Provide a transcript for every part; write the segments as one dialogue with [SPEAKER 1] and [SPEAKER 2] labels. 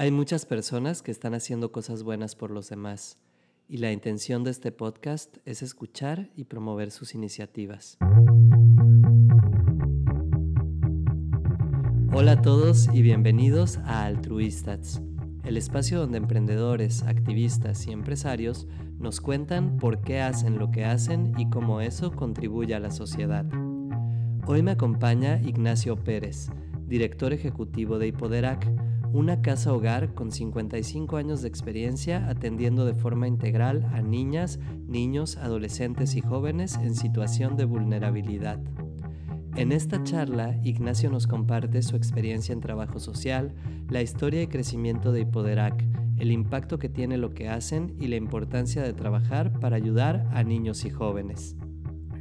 [SPEAKER 1] Hay muchas personas que están haciendo cosas buenas por los demás y la intención de este podcast es escuchar y promover sus iniciativas. Hola a todos y bienvenidos a Altruistats, el espacio donde emprendedores, activistas y empresarios nos cuentan por qué hacen lo que hacen y cómo eso contribuye a la sociedad. Hoy me acompaña Ignacio Pérez, director ejecutivo de Hipoderac, una casa hogar con 55 años de experiencia atendiendo de forma integral a niñas, niños, adolescentes y jóvenes en situación de vulnerabilidad. En esta charla, Ignacio nos comparte su experiencia en trabajo social, la historia y crecimiento de Hipoderac, el impacto que tiene lo que hacen y la importancia de trabajar para ayudar a niños y jóvenes.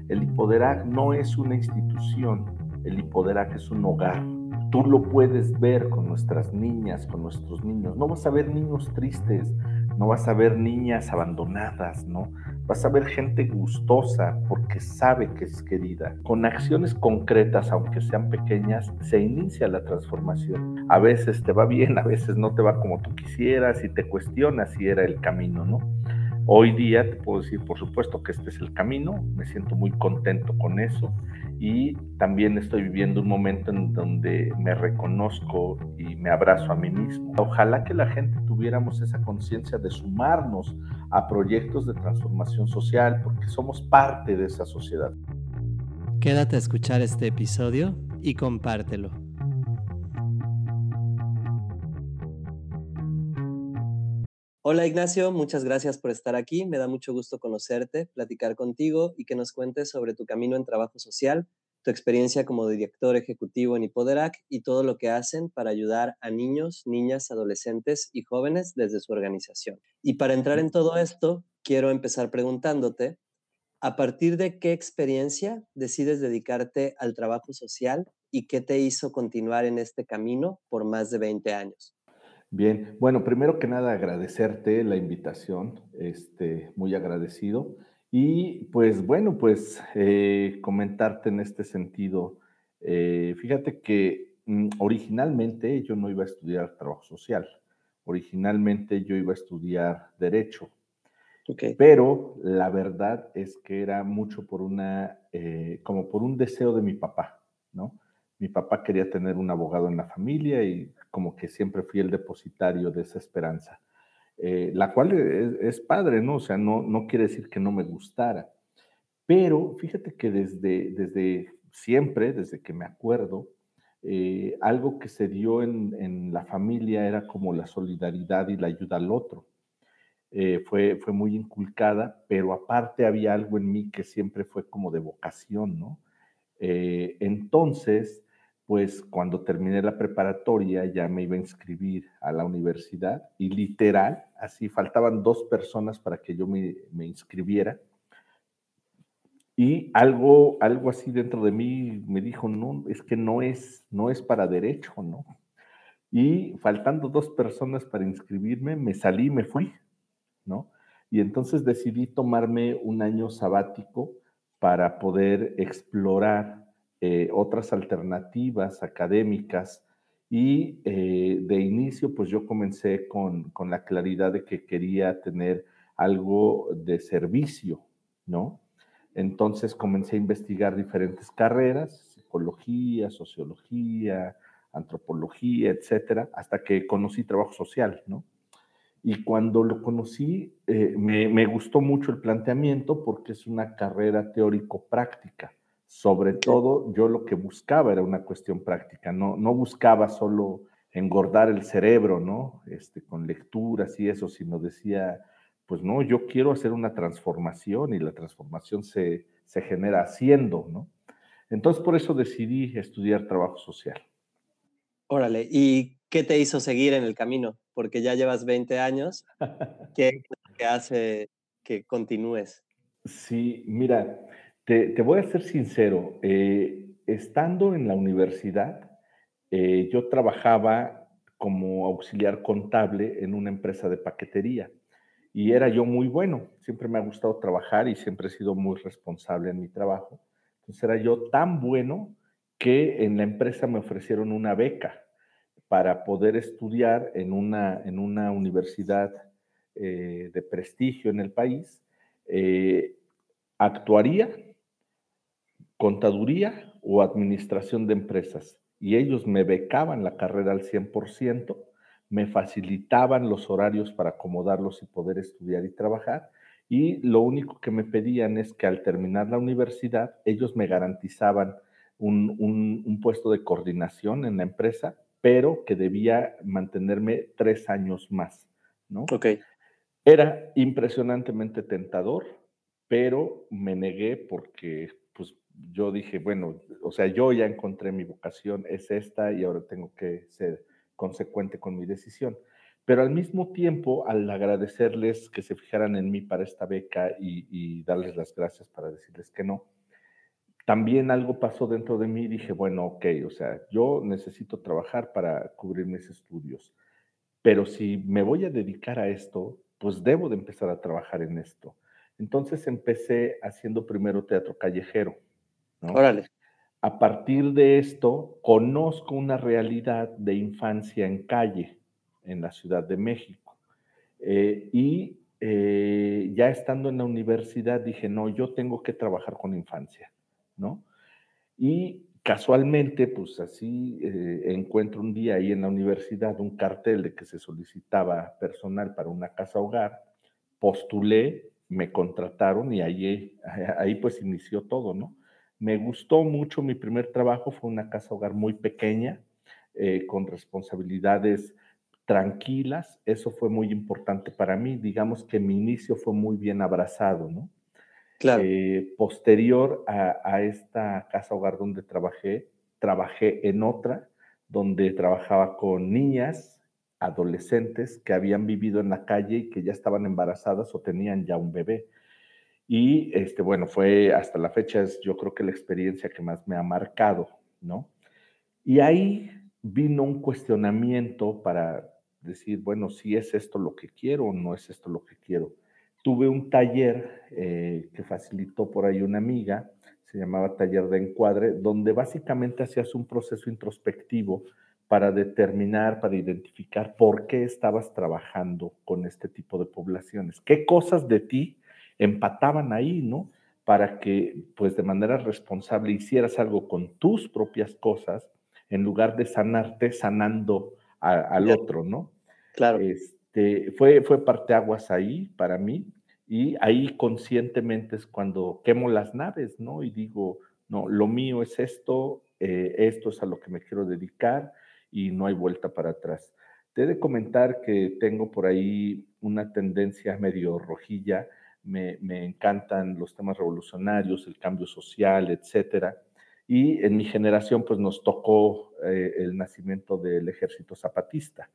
[SPEAKER 2] El Hipoderac no es una institución, el Hipoderac es un hogar Tú lo puedes ver con nuestras niñas, con nuestros niños. No vas a ver niños tristes, no vas a ver niñas abandonadas, ¿no? Vas a ver gente gustosa porque sabe que es querida. Con acciones concretas, aunque sean pequeñas, se inicia la transformación. A veces te va bien, a veces no te va como tú quisieras y te cuestionas si era el camino, ¿no? Hoy día te puedo decir, por supuesto, que este es el camino, me siento muy contento con eso y también estoy viviendo un momento en donde me reconozco y me abrazo a mí mismo. Ojalá que la gente tuviéramos esa conciencia de sumarnos a proyectos de transformación social porque somos parte de esa sociedad.
[SPEAKER 1] Quédate a escuchar este episodio y compártelo. Hola Ignacio, muchas gracias por estar aquí. Me da mucho gusto conocerte, platicar contigo y que nos cuentes sobre tu camino en trabajo social, tu experiencia como director ejecutivo en Hipoderac y todo lo que hacen para ayudar a niños, niñas, adolescentes y jóvenes desde su organización. Y para entrar en todo esto, quiero empezar preguntándote, ¿a partir de qué experiencia decides dedicarte al trabajo social y qué te hizo continuar en este camino por más de 20 años?
[SPEAKER 2] Bien, bueno, primero que nada agradecerte la invitación, este, muy agradecido. Y pues bueno, pues eh, comentarte en este sentido, eh, fíjate que mm, originalmente yo no iba a estudiar trabajo social, originalmente yo iba a estudiar derecho, pero la verdad es que era mucho por una, eh, como por un deseo de mi papá, ¿no? Mi papá quería tener un abogado en la familia y como que siempre fui el depositario de esa esperanza, eh, la cual es, padre, ¿no? O sea, no, no quiere decir que no me gustara, pero fíjate que desde, desde siempre, desde que me acuerdo, eh, algo que se dio en, la familia era como la solidaridad y la ayuda al otro. Eh, fue, fue muy inculcada, pero aparte había algo en mí que siempre fue como de vocación, ¿no? entonces, pues cuando terminé la preparatoria ya me iba a inscribir a la universidad y literal, así faltaban dos personas para que yo me, inscribiera. Y algo, algo así dentro de mí me dijo, no, es que no es, no es para derecho, ¿no? Y faltando dos personas para inscribirme, me salí y me fui, ¿no? Y entonces decidí tomarme un año sabático para poder explorar eh, otras alternativas académicas y eh, de inicio pues yo comencé con, con, la claridad de que quería tener algo de servicio, ¿no? Entonces comencé a investigar diferentes carreras, psicología, sociología, antropología, etcétera, hasta que conocí trabajo social, ¿no? Y cuando lo conocí, eh, me, me, gustó mucho el planteamiento porque es una carrera teórico-práctica. Sobre todo, yo lo que buscaba era una cuestión práctica, no, no buscaba solo engordar el cerebro, ¿no? Este, con lecturas y eso, sino decía, pues no, yo quiero hacer una transformación y la transformación se, se genera haciendo, ¿no? Entonces, por eso decidí estudiar trabajo social.
[SPEAKER 1] Órale, ¿y qué te hizo seguir en el camino? Porque ya llevas 20 años. ¿Qué, qué hace que continúes?
[SPEAKER 2] Sí, mira, te, voy a ser sincero, eh, estando en la universidad, eh, yo trabajaba como auxiliar contable en una empresa de paquetería y era yo muy bueno, siempre me ha gustado trabajar y siempre he sido muy responsable en mi trabajo. Entonces era yo tan bueno que en la empresa me ofrecieron una beca para poder estudiar en una, en una universidad eh, de prestigio en el país, actuaría, contaduría o administración de empresas. Y ellos me becaban la carrera al 100%, me facilitaban los horarios para acomodarlos y poder estudiar y trabajar. Y lo único que me pedían es que al terminar la universidad, ellos me garantizaban un, un puesto de coordinación en la empresa, pero que debía mantenerme tres años más, ¿no?
[SPEAKER 1] Ok.
[SPEAKER 2] Era impresionantemente tentador, pero me negué porque pues yo dije, bueno, o sea, yo ya encontré mi vocación, es esta y ahora tengo que ser consecuente con mi decisión. Pero al mismo tiempo, al agradecerles que se fijaran en mí para esta beca y, darles las gracias para decirles que no, también algo pasó dentro de mí dije, bueno, ok, o sea, yo necesito trabajar para cubrir mis estudios, pero si me voy a dedicar a esto, pues debo de empezar a trabajar en esto. Entonces empecé haciendo primero teatro callejero. ¿No?
[SPEAKER 1] Órale.
[SPEAKER 2] A partir de esto, conozco una realidad de infancia en calle en la Ciudad de México. Eh, y eh, ya estando en la universidad dije, no, yo tengo que trabajar con infancia, ¿no? Y casualmente, pues así eh, encuentro un día ahí en la universidad un cartel de que se solicitaba personal para una casa hogar, postulé, me contrataron y ahí, ahí pues inició todo, ¿no? Me gustó mucho, mi primer trabajo fue una casa hogar muy pequeña, eh, con responsabilidades tranquilas, eso fue muy importante para mí, digamos que mi inicio fue muy bien abrazado, ¿no?
[SPEAKER 1] Claro.
[SPEAKER 2] Eh, posterior a, a, esta casa hogar donde trabajé, trabajé en otra donde trabajaba con niñas, adolescentes que habían vivido en la calle y que ya estaban embarazadas o tenían ya un bebé. Y este, bueno, fue hasta la fecha, es yo creo que la experiencia que más me ha marcado, ¿no? Y ahí vino un cuestionamiento para decir, bueno, si es esto lo que quiero o no es esto lo que quiero tuve un taller eh, que facilitó por ahí una amiga, se llamaba Taller de Encuadre, donde básicamente hacías un proceso introspectivo para determinar, para identificar por qué estabas trabajando con este tipo de poblaciones, qué cosas de ti empataban ahí, ¿no? Para que, pues, de manera responsable hicieras algo con tus propias cosas, en lugar de sanarte sanando a, al otro, ¿no?
[SPEAKER 1] Claro.
[SPEAKER 2] Este, fue, fue parteaguas ahí para mí y ahí conscientemente es cuando quemo las naves, ¿no? Y digo, no, lo mío es esto, eh, esto es a lo que me quiero dedicar y no hay vuelta para atrás. Te he de comentar que tengo por ahí una tendencia medio rojilla, me, me encantan los temas revolucionarios, el cambio social, etcétera. Y en mi generación, pues nos tocó eh, el nacimiento del ejército zapatista.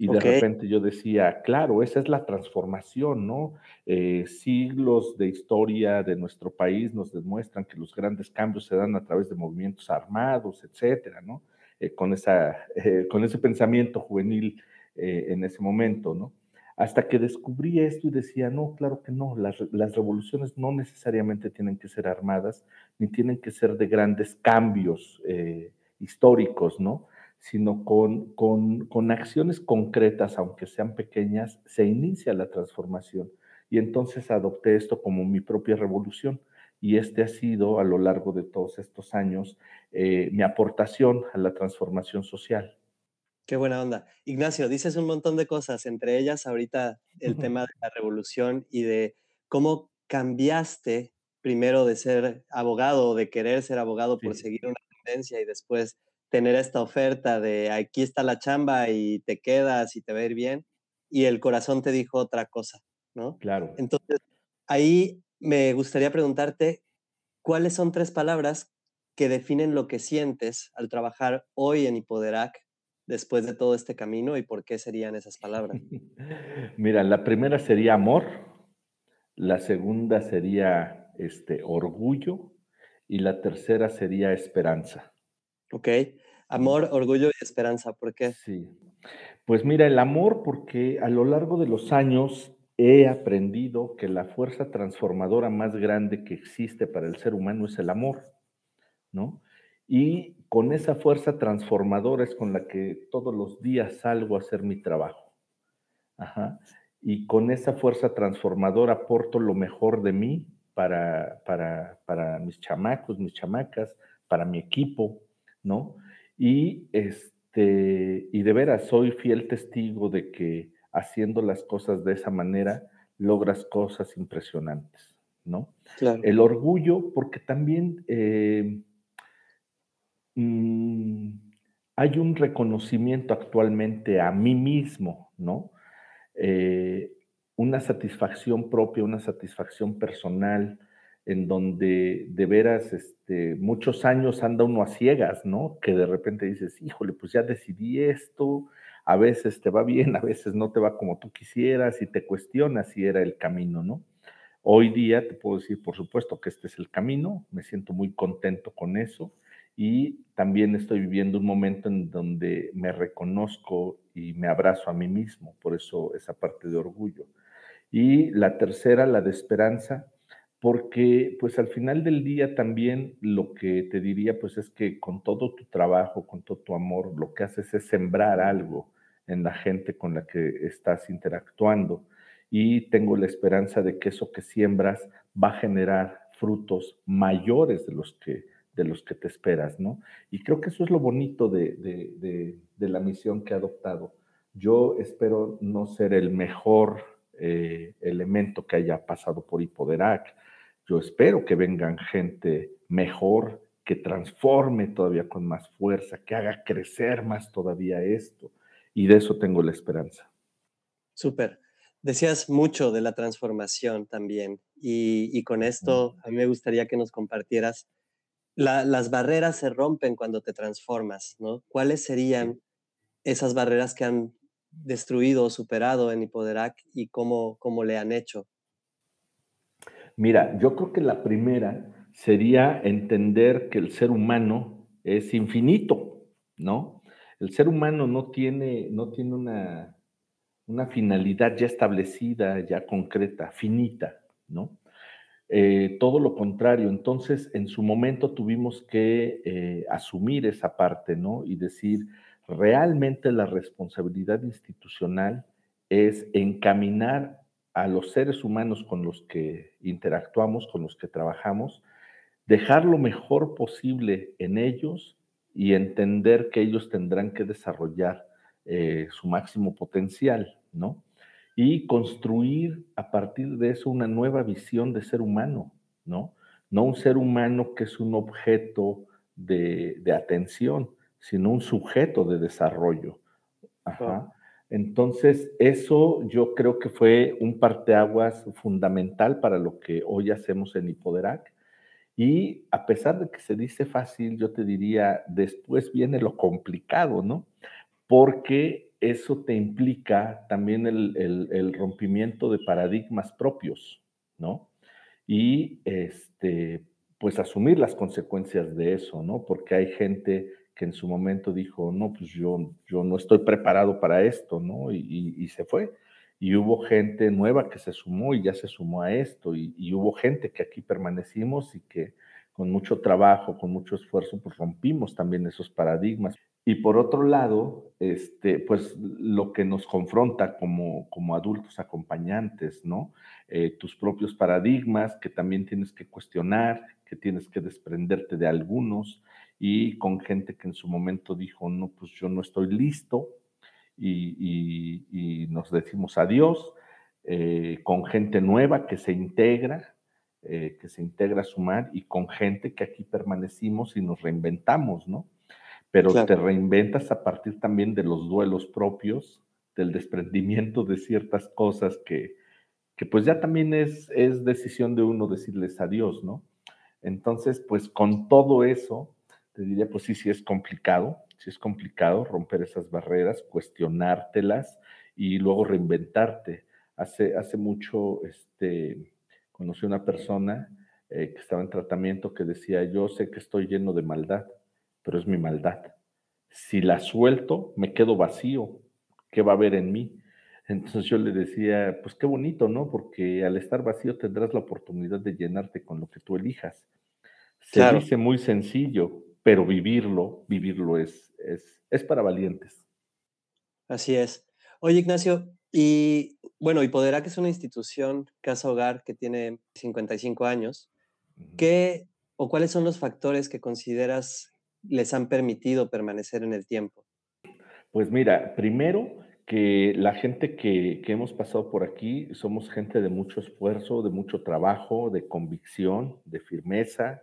[SPEAKER 2] Y de okay. repente yo decía, claro, esa es la transformación, ¿no? Eh, siglos de historia de nuestro país nos demuestran que los grandes cambios se dan a través de movimientos armados, etcétera, ¿no? Eh, con, esa, eh, con ese pensamiento juvenil en ese momento, ¿no? Hasta que descubrí esto y decía, no, claro que no, las, revoluciones no necesariamente tienen que ser armadas, ni tienen que ser de grandes cambios eh, históricos, ¿no? sino con, con, con, acciones concretas, aunque sean pequeñas, se inicia la transformación. Y entonces adopté esto como mi propia revolución. Y este ha sido a lo largo de todos estos años eh, mi aportación a la transformación social.
[SPEAKER 1] Qué buena onda. Ignacio, dices un montón de cosas, entre ellas ahorita el tema de la revolución y de cómo cambiaste primero de ser abogado, de querer ser abogado por sí. seguir una tendencia y después tener esta oferta de aquí está la chamba y te quedas y te va a ir bien, y el corazón te dijo otra cosa, ¿no?
[SPEAKER 2] Claro.
[SPEAKER 1] Entonces, ahí me gustaría preguntarte, ¿cuáles son tres palabras que definen lo que sientes al trabajar hoy en Hipoderac después de todo este camino y por qué serían esas palabras?
[SPEAKER 2] Mira, la primera sería amor, la segunda sería este, orgullo y la tercera sería esperanza.
[SPEAKER 1] Ok. Amor, orgullo y esperanza. ¿Por qué?
[SPEAKER 2] Sí. Pues mira, el amor, porque a lo largo de los años he aprendido que la fuerza transformadora más grande que existe para el ser humano es el amor, ¿no? Y con esa fuerza transformadora es con la que todos los días salgo a hacer mi trabajo. Ajá. Y con esa fuerza transformadora aporto lo mejor de mí para, para, para mis chamacos, mis chamacas, para mi equipo, ¿no? Y, este, y de veras soy fiel testigo de que haciendo las cosas de esa manera logras cosas impresionantes, ¿no? El orgullo, porque también eh, mm, hay un reconocimiento actualmente a mí mismo, ¿no? Eh, una satisfacción propia, una satisfacción personal, en donde de veras este, muchos años anda uno a ciegas, ¿no? Que de repente dices, híjole, pues ya decidí esto, a veces te va bien, a veces no te va como tú quisieras y te cuestionas si era el camino, ¿no? Hoy día te puedo decir, por supuesto, que este es el camino, me siento muy contento con eso y también estoy viviendo un momento en donde me reconozco y me abrazo a mí mismo, por eso esa parte de orgullo. Y la tercera, la de esperanza, porque pues al final del día también lo que te diría pues es que con todo tu trabajo, con todo tu amor, lo que haces es sembrar algo en la gente con la que estás interactuando y tengo la esperanza de que eso que siembras va a generar frutos mayores de los que, de los que te esperas, ¿no? Y creo que eso es lo bonito de, de, la misión que he adoptado. Yo espero no ser el mejor eh, elemento que haya pasado por Hipoderac, yo espero que vengan gente mejor, que transforme todavía con más fuerza, que haga crecer más todavía esto. Y de eso tengo la esperanza.
[SPEAKER 1] Súper. Decías mucho de la transformación también. Y, con esto a mí me gustaría que nos compartieras, las barreras se rompen cuando te transformas, ¿no? ¿Cuáles serían esas barreras que han destruido o superado en Hipoderac y cómo, cómo le han hecho?
[SPEAKER 2] Mira, yo creo que la primera sería entender que el ser humano es infinito, ¿no? El ser humano no tiene, no tiene una, una finalidad ya establecida, ya concreta, finita, ¿no? Eh, todo lo contrario, entonces en su momento tuvimos que eh, asumir esa parte, ¿no? Y decir, realmente la responsabilidad institucional es encaminar a los seres humanos con los que interactuamos, con los que trabajamos, dejar lo mejor posible en ellos y entender que ellos tendrán que desarrollar eh, su máximo potencial, ¿no? Y construir a partir de eso una nueva visión de ser humano, ¿no? No un ser humano que es un objeto de, atención, sino un sujeto de desarrollo. Ajá. Entonces, eso yo creo que fue un parteaguas fundamental para lo que hoy hacemos en Hipoderac. Y a pesar de que se dice fácil, yo te diría, después viene lo complicado, ¿no? Porque eso te implica también el, rompimiento de paradigmas propios, ¿no? Y este, pues asumir las consecuencias de eso, ¿no? Porque hay gente que en su momento dijo, no, pues yo, yo no estoy preparado para esto, ¿no? Y, se fue. Y hubo gente nueva que se sumó y ya se sumó a esto. Y, hubo gente que aquí permanecimos y que con mucho trabajo, con mucho esfuerzo, pues rompimos también esos paradigmas. Y por otro lado, este, pues lo que nos confronta como, como adultos acompañantes, ¿no? Eh, tus propios paradigmas que también tienes que cuestionar, que tienes que desprenderte de algunos, y con gente que en su momento dijo, no, pues yo no estoy listo y, nos decimos adiós, eh, con gente nueva que se integra, eh, que se integra a sumar y con gente que aquí permanecimos y nos reinventamos, ¿no? Pero te reinventas a partir también de los duelos propios, del desprendimiento de ciertas cosas que, que pues ya también es, es decisión de uno decirles adiós, ¿no? Entonces, pues con todo eso, te diría, pues sí, sí es complicado, sí es complicado romper esas barreras, cuestionártelas y luego reinventarte. Hace, hace mucho este, conocí una persona eh, que estaba en tratamiento que decía, yo sé que estoy lleno de maldad, pero es mi maldad. Si la suelto, me quedo vacío. ¿Qué va a haber en mí? Entonces yo le decía, pues qué bonito, ¿no? Porque al estar vacío tendrás la oportunidad de llenarte con lo que tú elijas. Se dice muy sencillo, pero vivirlo, vivirlo es, es, es para valientes.
[SPEAKER 1] Así es. Oye, Ignacio, y bueno, Hipoderac es una institución, casa hogar, que tiene 55 años. ¿Qué o cuáles son los factores que consideras les han permitido permanecer en el tiempo?
[SPEAKER 2] Pues mira, primero que la gente que, que, hemos pasado por aquí somos gente de mucho esfuerzo, de mucho trabajo, de convicción, de firmeza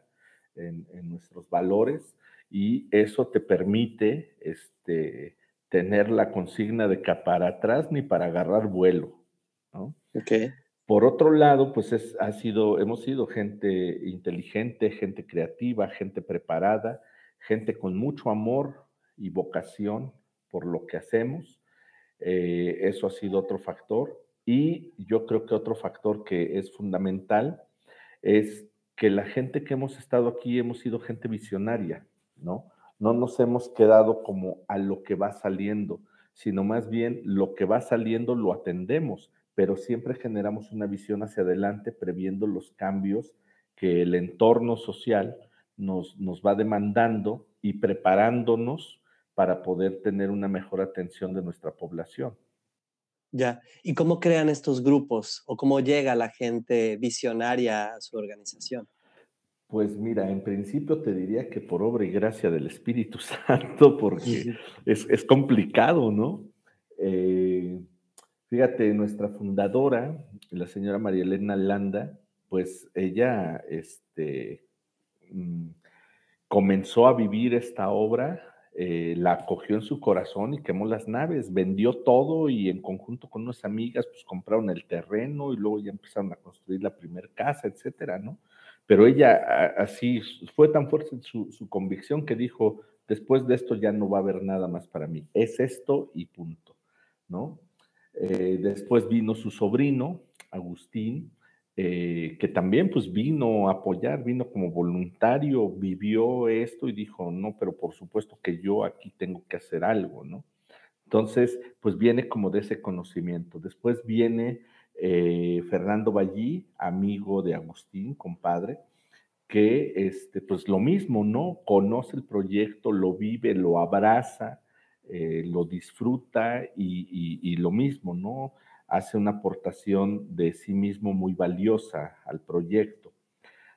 [SPEAKER 2] en, en nuestros valores y eso te permite este, tener la consigna de que para atrás ni para agarrar vuelo. ¿no?
[SPEAKER 1] Okay.
[SPEAKER 2] Por otro lado, pues es, ha sido, hemos sido gente inteligente, gente creativa, gente preparada, gente con mucho amor y vocación por lo que hacemos. Eh, eso ha sido otro factor. Y yo creo que otro factor que es fundamental es que la gente que hemos estado aquí hemos sido gente visionaria, ¿no? no nos hemos quedado como a lo que va saliendo, sino más bien lo que va saliendo lo atendemos, pero siempre generamos una visión hacia adelante previendo los cambios que el entorno social nos, nos va demandando y preparándonos para poder tener una mejor atención de nuestra población.
[SPEAKER 1] Ya, ¿y cómo crean estos grupos o cómo llega la gente visionaria a su organización?
[SPEAKER 2] Pues mira, en principio te diría que por obra y gracia del Espíritu Santo, porque es, es complicado, ¿no? Eh, fíjate, nuestra fundadora, la señora María Elena Landa, pues ella este, mm, comenzó a vivir esta obra, eh, la acogió en su corazón y quemó las naves, vendió todo y en conjunto con unas amigas, pues compraron el terreno y luego ya empezaron a construir la primera casa, etcétera, ¿no? Pero ella así fue tan fuerte su, su convicción que dijo, después de esto ya no va a haber nada más para mí, es esto y punto, ¿no? Eh, después vino su sobrino, Agustín, eh, que también pues vino a apoyar, vino como voluntario, vivió esto y dijo, no, pero por supuesto que yo aquí tengo que hacer algo, ¿no? Entonces, pues viene como de ese conocimiento. Después viene eh, Fernando Ballí, amigo de Agustín, compadre, que este, pues lo mismo, ¿no? Conoce el proyecto, lo vive, lo abraza, eh, lo disfruta y, y, lo mismo, ¿no? Hace una aportación de sí mismo muy valiosa al proyecto.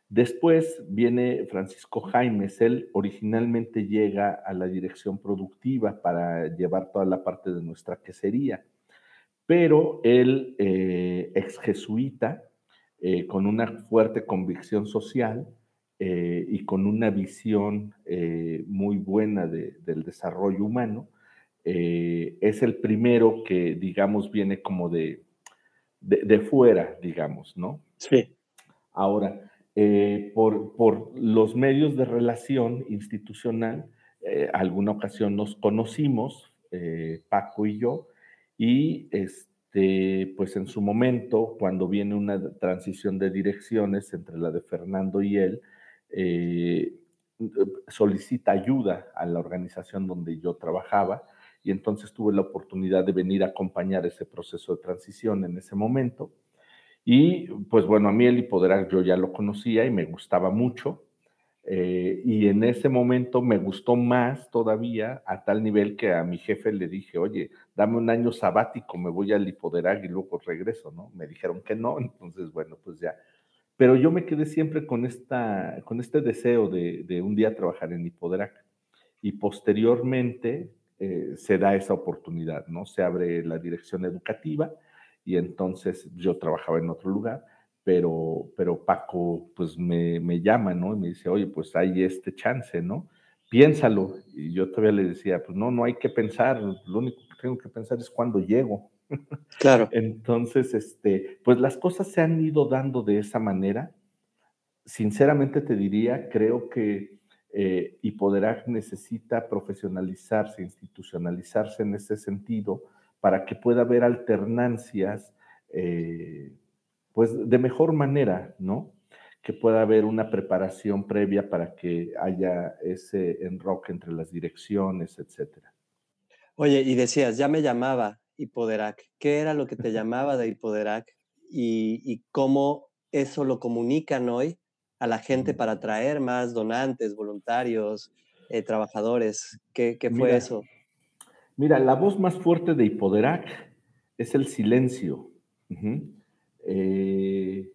[SPEAKER 2] Después viene Francisco Jaimes, él originalmente llega a la dirección productiva para llevar toda la parte de nuestra quesería pero él, eh, ex jesuita, eh, con una fuerte convicción social eh, y con una visión muy buena de, del desarrollo humano, es el primero que, digamos, viene como de, de, de fuera, digamos, ¿no?
[SPEAKER 1] Sí.
[SPEAKER 2] Ahora, por, por, los medios de relación institucional, alguna ocasión nos conocimos, Paco y yo, y este, pues en su momento, cuando viene una transición de direcciones entre la de Fernando y él, eh, solicita ayuda a la organización donde yo trabajaba y entonces tuve la oportunidad de venir a acompañar ese proceso de transición en ese momento. Y pues bueno, a mí el Hipoderac yo ya lo conocía y me gustaba mucho. Eh, y en ese momento me gustó más todavía a tal nivel que a mi jefe le dije, oye, dame un año sabático, me voy al Hipoderac y luego regreso, ¿no? Me dijeron que no, entonces bueno, pues ya. Pero yo me quedé siempre con, esta, con este deseo de, de un día trabajar en Hipoderac. Y posteriormente eh, se da esa oportunidad, ¿no? Se abre la dirección educativa y entonces yo trabajaba en otro lugar pero, pero Paco pues me, me llama, ¿no? Y me dice, oye, pues hay este chance, ¿no? Piénsalo. Y yo todavía le decía, pues no, no hay que pensar, lo único que tengo que pensar es cuando llego.
[SPEAKER 1] Claro.
[SPEAKER 2] Entonces, este, pues las cosas se han ido dando de esa manera. Sinceramente te diría, creo que eh, Hipoderac necesita profesionalizarse, institucionalizarse en ese sentido para que pueda haber alternancias eh, pues de mejor manera, ¿no? Que pueda haber una preparación previa para que haya ese enroque entre las direcciones, etcétera.
[SPEAKER 1] Oye, y decías, ya me llamaba Hipoderac. ¿Qué era lo que te llamaba de Hipoderac y, y cómo eso lo comunican hoy a la gente para atraer más donantes, voluntarios? eh, trabajadores? ¿Qué, fue eso?
[SPEAKER 2] Mira, la voz más fuerte de Hipoderac es el silencio. Eh,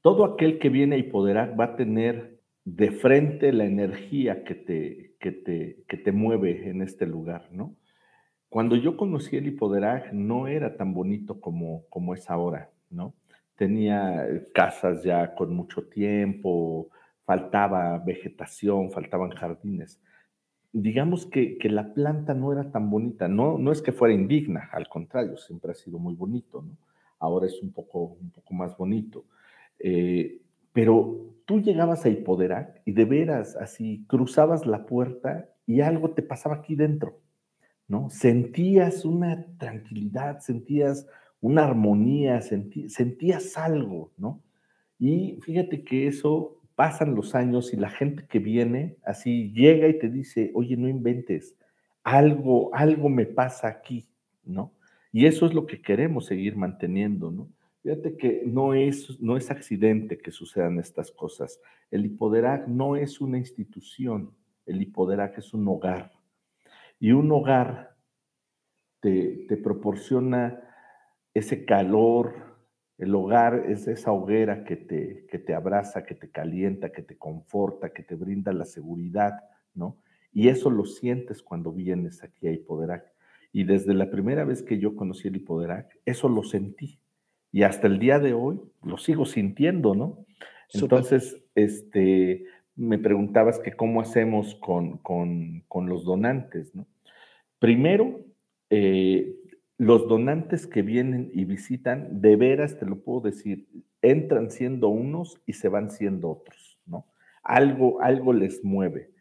[SPEAKER 2] todo aquel que viene a Hipoderac va a tener de frente la energía que te, que te, que te mueve en este lugar, ¿no? Cuando yo conocí el Hipoderac no era tan bonito como, como es ahora, ¿no? Tenía casas ya con mucho tiempo, faltaba vegetación, faltaban jardines. Digamos que, la planta no era tan bonita, no, no es que fuera indigna, al contrario, siempre ha sido muy bonito, ¿no? Ahora es un poco, un poco más bonito. Eh, pero tú llegabas a Hipoderac y de veras así cruzabas la puerta y algo te pasaba aquí dentro, ¿no? Sentías una tranquilidad, sentías una armonía, sentías algo, ¿no? Y fíjate que eso pasan los años y la gente que viene así llega y te dice, oye, no inventes, algo, algo me pasa aquí, ¿no? Y eso es lo que queremos seguir manteniendo, ¿no? Fíjate que no es, no es accidente que sucedan estas cosas. El Hipoderac no es una institución, el Hipoderac es un hogar. Y un hogar te, te proporciona ese calor, el hogar es esa hoguera que te, que te abraza, que te calienta, que te conforta, que te brinda la seguridad, ¿no? Y eso lo sientes cuando vienes aquí a Hipoderac. Y desde la primera vez que yo conocí el Hipoderac, eso lo sentí. Y hasta el día de hoy lo sigo sintiendo, ¿no? Entonces, este, me preguntabas que cómo hacemos con, con los donantes, ¿no? Primero, eh, los donantes que vienen y visitan, de veras te lo puedo decir, entran siendo unos y se van siendo otros, ¿no? Algo, algo les mueve.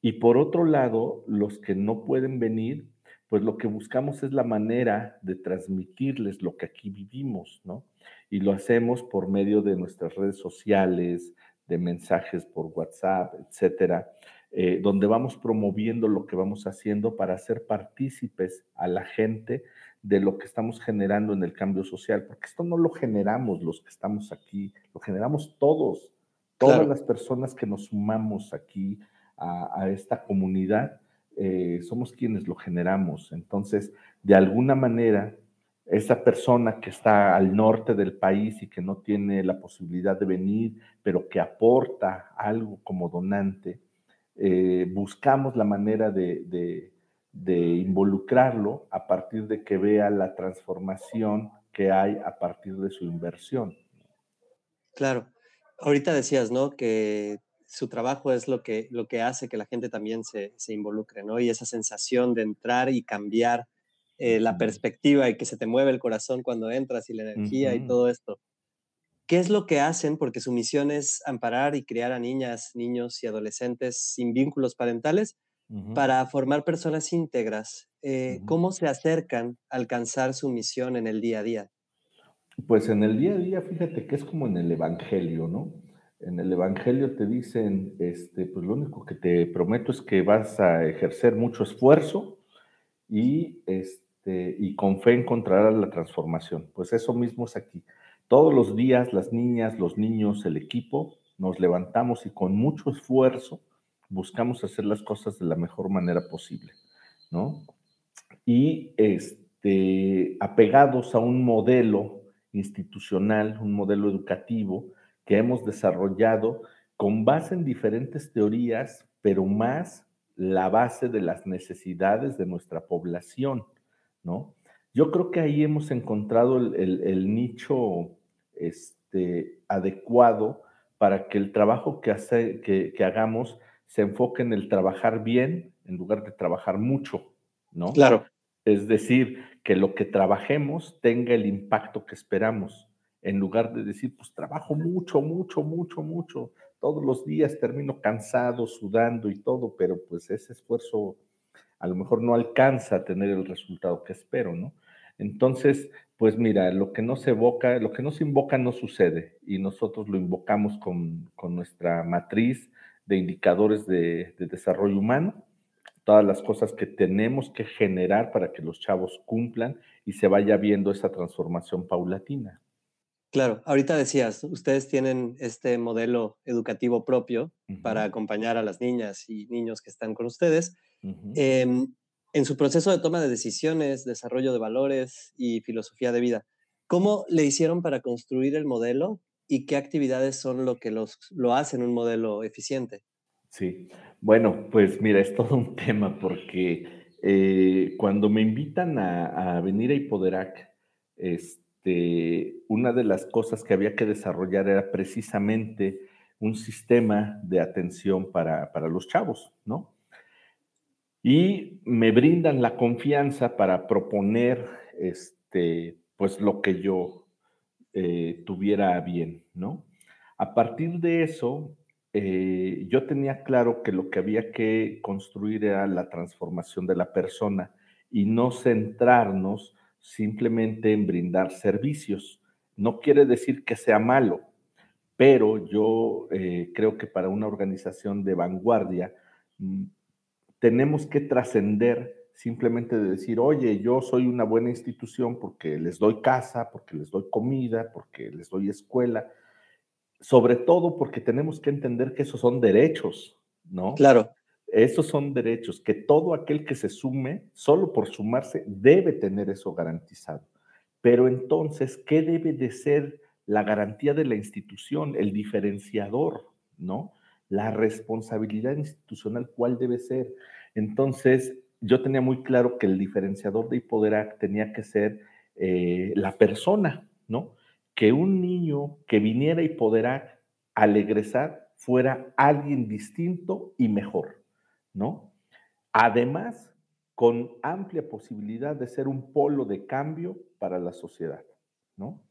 [SPEAKER 2] Y por otro lado, los que no pueden venir, pues lo que buscamos es la manera de transmitirles lo que aquí vivimos, ¿no? Y lo hacemos por medio de nuestras redes sociales, de mensajes por WhatsApp, etcétera, eh, donde vamos promoviendo lo que vamos haciendo para hacer partícipes a la gente de lo que estamos generando en el cambio social, porque esto no lo generamos los que estamos aquí, lo generamos todos, todas las personas que nos sumamos aquí a esta comunidad eh, somos quienes lo generamos. Entonces, de alguna manera, esa persona que está al norte del país y que no tiene la posibilidad de venir, pero que aporta algo como donante, eh, buscamos la manera de, involucrarlo a partir de que vea la transformación que hay a partir de su inversión.
[SPEAKER 1] Claro. Ahorita decías, ¿no? Que su trabajo es lo que, lo que hace que la gente también se, involucre, ¿no? Y esa sensación de entrar y cambiar eh, la perspectiva y que se te mueve el corazón cuando entras y la energía y todo esto. ¿Qué es lo que hacen? Porque su misión es amparar y criar a niñas, niños y adolescentes sin vínculos parentales para formar personas íntegras. Eh, ¿Cómo se acercan a alcanzar su misión en el día a día?
[SPEAKER 2] Pues en el día a día, fíjate que es como en el Evangelio, ¿no? en el Evangelio te dicen, este, pues lo único que te prometo es que vas a ejercer mucho esfuerzo y, este, y con fe encontrarás la transformación. Pues eso mismo es aquí. Todos los días las niñas, los niños, el equipo, nos levantamos y con mucho esfuerzo buscamos hacer las cosas de la mejor manera posible, ¿no? Y este, apegados a un modelo institucional, un modelo educativo, que hemos desarrollado con base en diferentes teorías, pero más la base de las necesidades de nuestra población, ¿no? Yo creo que ahí hemos encontrado el, nicho este, adecuado para que el trabajo que, hace, que, que, hagamos se enfoque en el trabajar bien en lugar de trabajar mucho, ¿no?
[SPEAKER 1] Claro.
[SPEAKER 2] Es decir, que lo que trabajemos tenga el impacto que esperamos en lugar de decir, pues trabajo mucho, mucho, mucho, mucho, todos los días termino cansado, sudando y todo, pero pues ese esfuerzo a lo mejor no alcanza a tener el resultado que espero, ¿no? Entonces, pues mira, lo que no se evoca, lo que no se invoca no sucede y nosotros lo invocamos con, nuestra matriz de indicadores de, de desarrollo humano, todas las cosas que tenemos que generar para que los chavos cumplan y se vaya viendo esa transformación paulatina.
[SPEAKER 1] Claro, ahorita decías, ustedes tienen este modelo educativo propio para acompañar a las niñas y niños que están con ustedes. Em, en su proceso de toma de decisiones, desarrollo de valores y filosofía de vida, ¿cómo le hicieron para construir el modelo y qué actividades son lo que los, lo hacen un modelo eficiente?
[SPEAKER 2] Sí, bueno, pues mira, es todo un tema porque eh, cuando me invitan a, a venir a Hipoderac, este, una de las cosas que había que desarrollar era precisamente un sistema de atención para, para los chavos, ¿no? Y me brindan la confianza para proponer, este, pues lo que yo eh, tuviera bien, ¿no? A partir de eso, eh, yo tenía claro que lo que había que construir era la transformación de la persona y no centrarnos simplemente en brindar servicios. No quiere decir que sea malo, pero yo eh, creo que para una organización de vanguardia mm, tenemos que trascender simplemente de decir, oye, yo soy una buena institución porque les doy casa, porque les doy comida, porque les doy escuela, sobre todo porque tenemos que entender que esos son derechos, ¿no?
[SPEAKER 1] Claro,
[SPEAKER 2] Esos son derechos que todo aquel que se sume, solo por sumarse, debe tener eso garantizado. Pero entonces, ¿qué debe de ser la garantía de la institución, el diferenciador, ¿no? La responsabilidad institucional, ¿cuál debe ser? Entonces, yo tenía muy claro que el diferenciador de Hipoderac tenía que ser eh, la persona, ¿no? Que un niño que viniera a Hipoderac al egresar fuera alguien distinto y mejor, ¿no? Además, con amplia posibilidad de ser un polo de cambio para la sociedad, ¿no?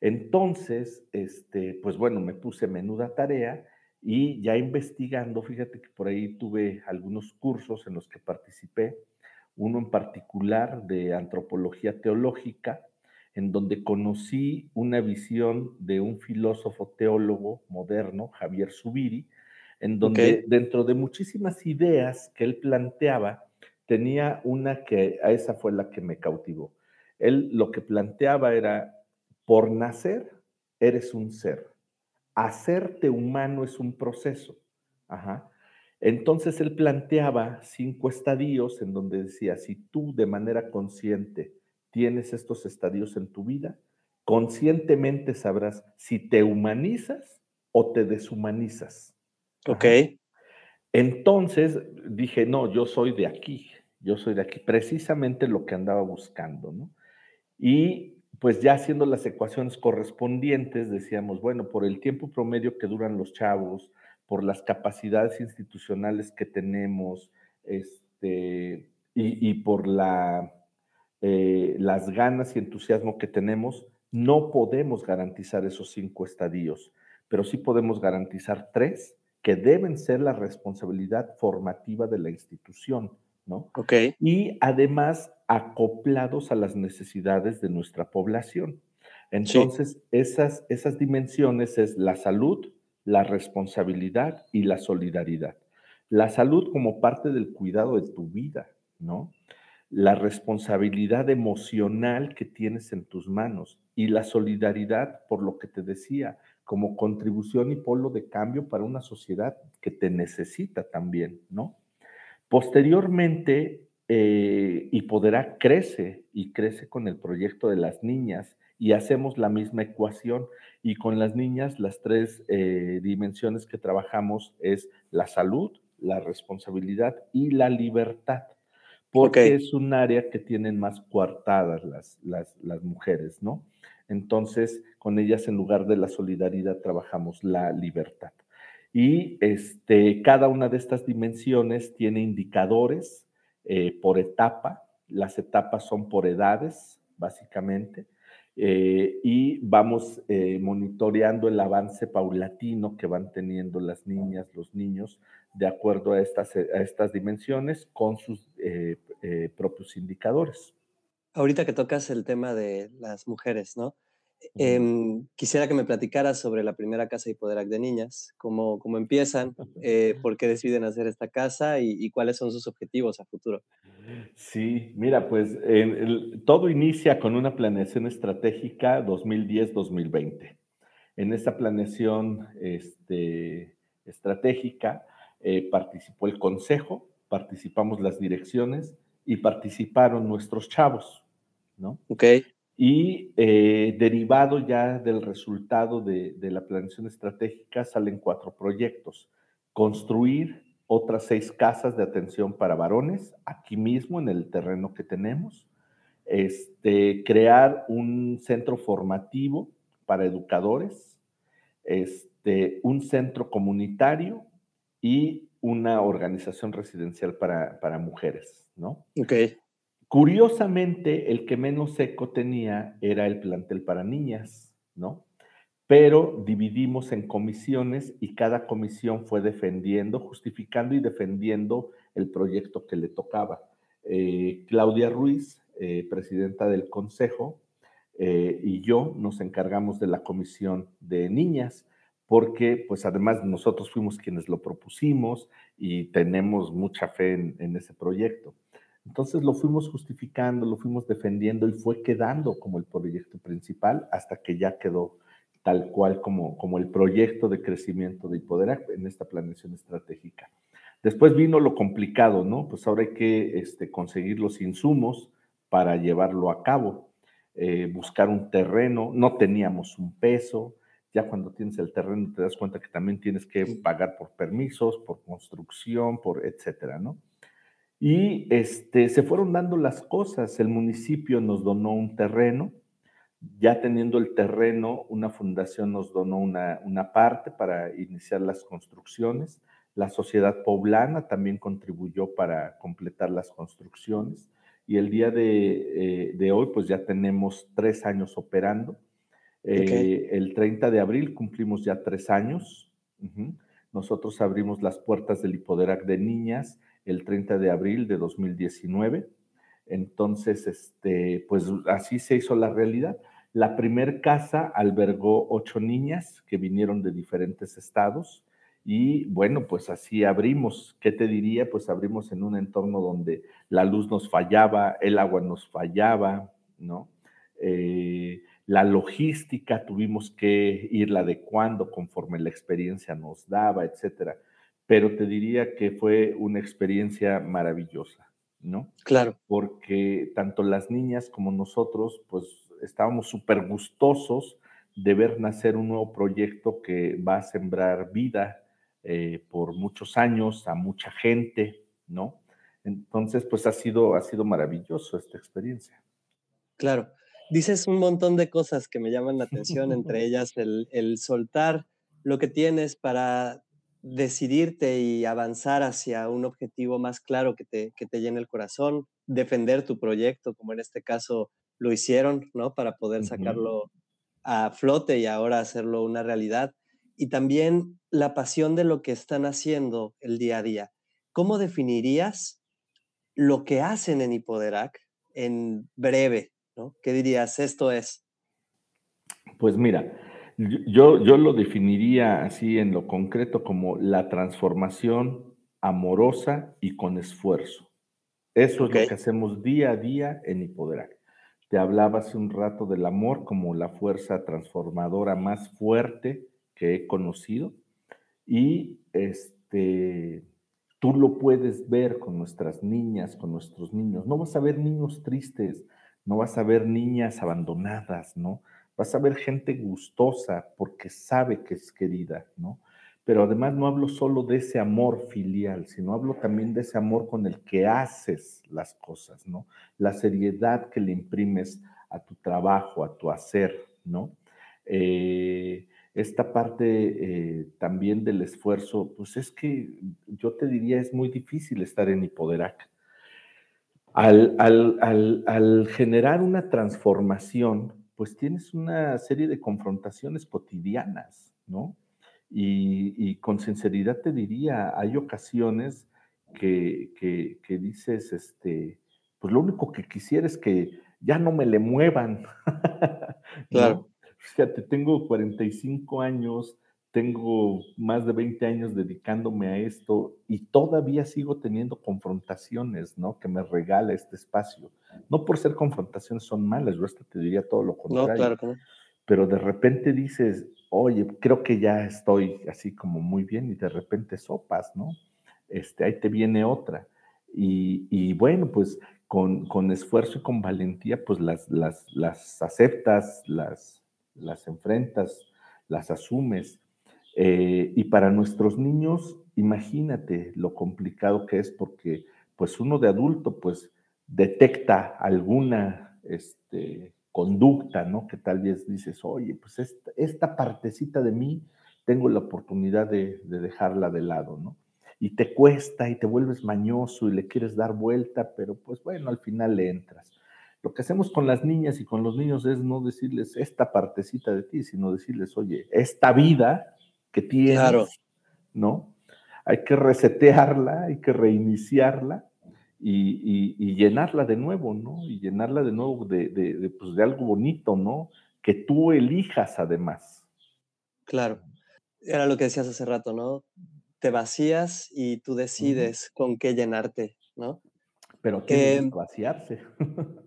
[SPEAKER 2] Entonces, este, pues bueno, me puse menuda tarea y ya investigando, fíjate que por ahí tuve algunos cursos en los que participé, uno en particular de antropología teológica, en donde conocí una visión de un filósofo teólogo moderno, Javier Zubiri, en donde dentro de muchísimas ideas que él planteaba, tenía una que a esa fue la que me cautivó. Él lo que planteaba era, por nacer, eres un ser. Hacerte humano es un proceso. Ajá. Entonces él planteaba cinco estadios en donde decía, si tú de manera consciente tienes estos estadios en tu vida, conscientemente sabrás si te humanizas o te deshumanizas.
[SPEAKER 1] ok.
[SPEAKER 2] Entonces dije, no, yo soy de aquí, yo soy de aquí, precisamente lo que andaba buscando, ¿no? Y pues ya haciendo las ecuaciones correspondientes, decíamos, bueno, por el tiempo promedio que duran los chavos, por las capacidades institucionales que tenemos, este, y, y por la, eh, las ganas y entusiasmo que tenemos, no podemos garantizar esos cinco estadios, pero sí podemos garantizar tres que deben ser la responsabilidad formativa de la institución, ¿no?
[SPEAKER 1] ok,
[SPEAKER 2] y además acoplados a las necesidades de nuestra población.
[SPEAKER 1] sí,
[SPEAKER 2] Entonces, esas, esas dimensiones es la salud, la responsabilidad y la solidaridad. La salud como parte del cuidado de tu vida, ¿no? La responsabilidad emocional que tienes en tus manos y la solidaridad, por lo que te decía, como contribución y polo de cambio para una sociedad que te necesita también, ¿no? Posteriormente, eh, Hipoderac crece y crece con el proyecto de las niñas y hacemos la misma ecuación. Y con las niñas, las tres eh, dimensiones que trabajamos es la salud, la responsabilidad y la libertad, porque es un área que tienen más coartadas las, las, las mujeres, ¿no? Entonces, con ellas en lugar de la solidaridad trabajamos la libertad. Y este, cada una de estas dimensiones tiene indicadores eh, por etapa. Las etapas son por edades, básicamente. Eh, y vamos eh, monitoreando el avance paulatino que van teniendo las niñas, los niños, de acuerdo a estas, a estas dimensiones con sus propios indicadores.
[SPEAKER 1] Ahorita que tocas el tema de las mujeres, ¿no? Em, quisiera que me platicaras sobre la primera casa Hipoderac de niñas, cómo, cómo empiezan, eh, por qué deciden hacer esta casa y, cuáles son sus objetivos a futuro.
[SPEAKER 2] Sí, mira, pues todo inicia con una planeación estratégica 2010-2020. En esta planeación este, estratégica eh, participó el consejo, participamos las direcciones y participaron nuestros chavos, ¿no?
[SPEAKER 1] Ok.
[SPEAKER 2] Y eh, derivado ya del resultado de, la planeación estratégica salen cuatro proyectos. Construir otras seis casas de atención para varones aquí mismo en el terreno que tenemos. Este, crear un centro formativo para educadores, este, un centro comunitario y una organización residencial para, mujeres, ¿no?
[SPEAKER 1] Ok.
[SPEAKER 2] Curiosamente, el que menos eco tenía era el plantel para niñas, ¿no? Pero dividimos en comisiones y cada comisión fue defendiendo, justificando y defendiendo el proyecto que le tocaba. Eh, Claudia Ruiz, eh, presidenta del consejo, eh, y yo nos encargamos de la comisión de niñas, porque pues además nosotros fuimos quienes lo propusimos y tenemos mucha fe en ese proyecto. Entonces lo fuimos justificando, lo fuimos defendiendo y fue quedando como el proyecto principal hasta que ya quedó tal cual como, como el proyecto de crecimiento de Hipoderac en esta planeación estratégica. Después vino lo complicado, ¿no? Pues ahora hay que este, conseguir los insumos para llevarlo a cabo, eh, buscar un terreno, no teníamos un peso, ya cuando tienes el terreno te das cuenta que también tienes que pagar por permisos, por construcción, por etcétera, ¿no? Y este, se fueron dando las cosas. El municipio nos donó un terreno. Ya teniendo el terreno, una fundación nos donó una, una parte para iniciar las construcciones. La sociedad poblana también contribuyó para completar las construcciones. Y el día de, eh, de hoy, pues ya tenemos tres años operando. Eh, el 30 de abril cumplimos ya tres años. Nosotros abrimos las puertas del Hipoderac de Niñas el 30 de abril de 2019. Entonces, este, pues así se hizo la realidad. La primer casa albergó ocho niñas que vinieron de diferentes estados y bueno, pues así abrimos. ¿Qué te diría? Pues abrimos en un entorno donde la luz nos fallaba, el agua nos fallaba, ¿no? Eh, la logística tuvimos que irla adecuando conforme la experiencia nos daba, etcétera pero te diría que fue una experiencia maravillosa, ¿no?
[SPEAKER 1] Claro.
[SPEAKER 2] Porque tanto las niñas como nosotros, pues estábamos súper gustosos de ver nacer un nuevo proyecto que va a sembrar vida eh, por muchos años a mucha gente, ¿no? Entonces, pues ha sido, ha sido maravilloso esta experiencia.
[SPEAKER 1] Claro. Dices un montón de cosas que me llaman la atención, entre ellas el, el soltar lo que tienes para decidirte y avanzar hacia un objetivo más claro que te, que te llene el corazón, defender tu proyecto, como en este caso lo hicieron, ¿no? Para poder sacarlo a flote y ahora hacerlo una realidad. Y también la pasión de lo que están haciendo el día a día. ¿Cómo definirías lo que hacen en Hipoderac en breve? ¿no? ¿Qué dirías? Esto es.
[SPEAKER 2] Pues mira, yo, yo lo definiría así en lo concreto como la transformación amorosa y con esfuerzo. Eso es lo que hacemos día a día en Hipoderac. Te hablaba hace un rato del amor como la fuerza transformadora más fuerte que he conocido y este tú lo puedes ver con nuestras niñas, con nuestros niños. No vas a ver niños tristes, no vas a ver niñas abandonadas, ¿no? Vas a ver gente gustosa porque sabe que es querida, ¿no? Pero además no hablo solo de ese amor filial, sino hablo también de ese amor con el que haces las cosas, ¿no? La seriedad que le imprimes a tu trabajo, a tu hacer, ¿no? Eh, esta parte eh, también del esfuerzo, pues es que yo te diría es muy difícil estar en Hipoderac. Al, al generar una transformación, pues tienes una serie de confrontaciones cotidianas, ¿no? Y, con sinceridad te diría, hay ocasiones que, que, dices, este, pues lo único que quisiera es que ya no me le muevan.
[SPEAKER 1] Claro.
[SPEAKER 2] Fíjate, tengo 45 años, tengo más de 20 años dedicándome a esto y todavía sigo teniendo confrontaciones, ¿no? Que me regala este espacio. No por ser confrontaciones son malas, yo hasta te diría todo lo contrario. No, claro que no. Pero de repente dices, oye, creo que ya estoy así como muy bien y de repente sopas, ¿no? Este, ahí te viene otra. Y, bueno, pues con, con, esfuerzo y con valentía, pues las, las, las aceptas, las, las enfrentas, las asumes eh, y para nuestros niños, imagínate lo complicado que es porque pues uno de adulto pues detecta alguna este, conducta, ¿no? Que tal vez dices, oye, pues esta, partecita de mí tengo la oportunidad de, de, dejarla de lado, ¿no? Y te cuesta y te vuelves mañoso y le quieres dar vuelta, pero pues bueno, al final le entras. Lo que hacemos con las niñas y con los niños es no decirles esta partecita de ti, sino decirles, oye, esta vida que tienes, ¿no? Hay que resetearla, hay que reiniciarla y, llenarla de nuevo, ¿no? Y llenarla de nuevo de, pues, de algo bonito, ¿no? Que tú elijas además.
[SPEAKER 1] Claro, era lo que decías hace rato, ¿no? Te vacías y tú decides con qué llenarte, ¿no?
[SPEAKER 2] Pero tienes que vaciarse.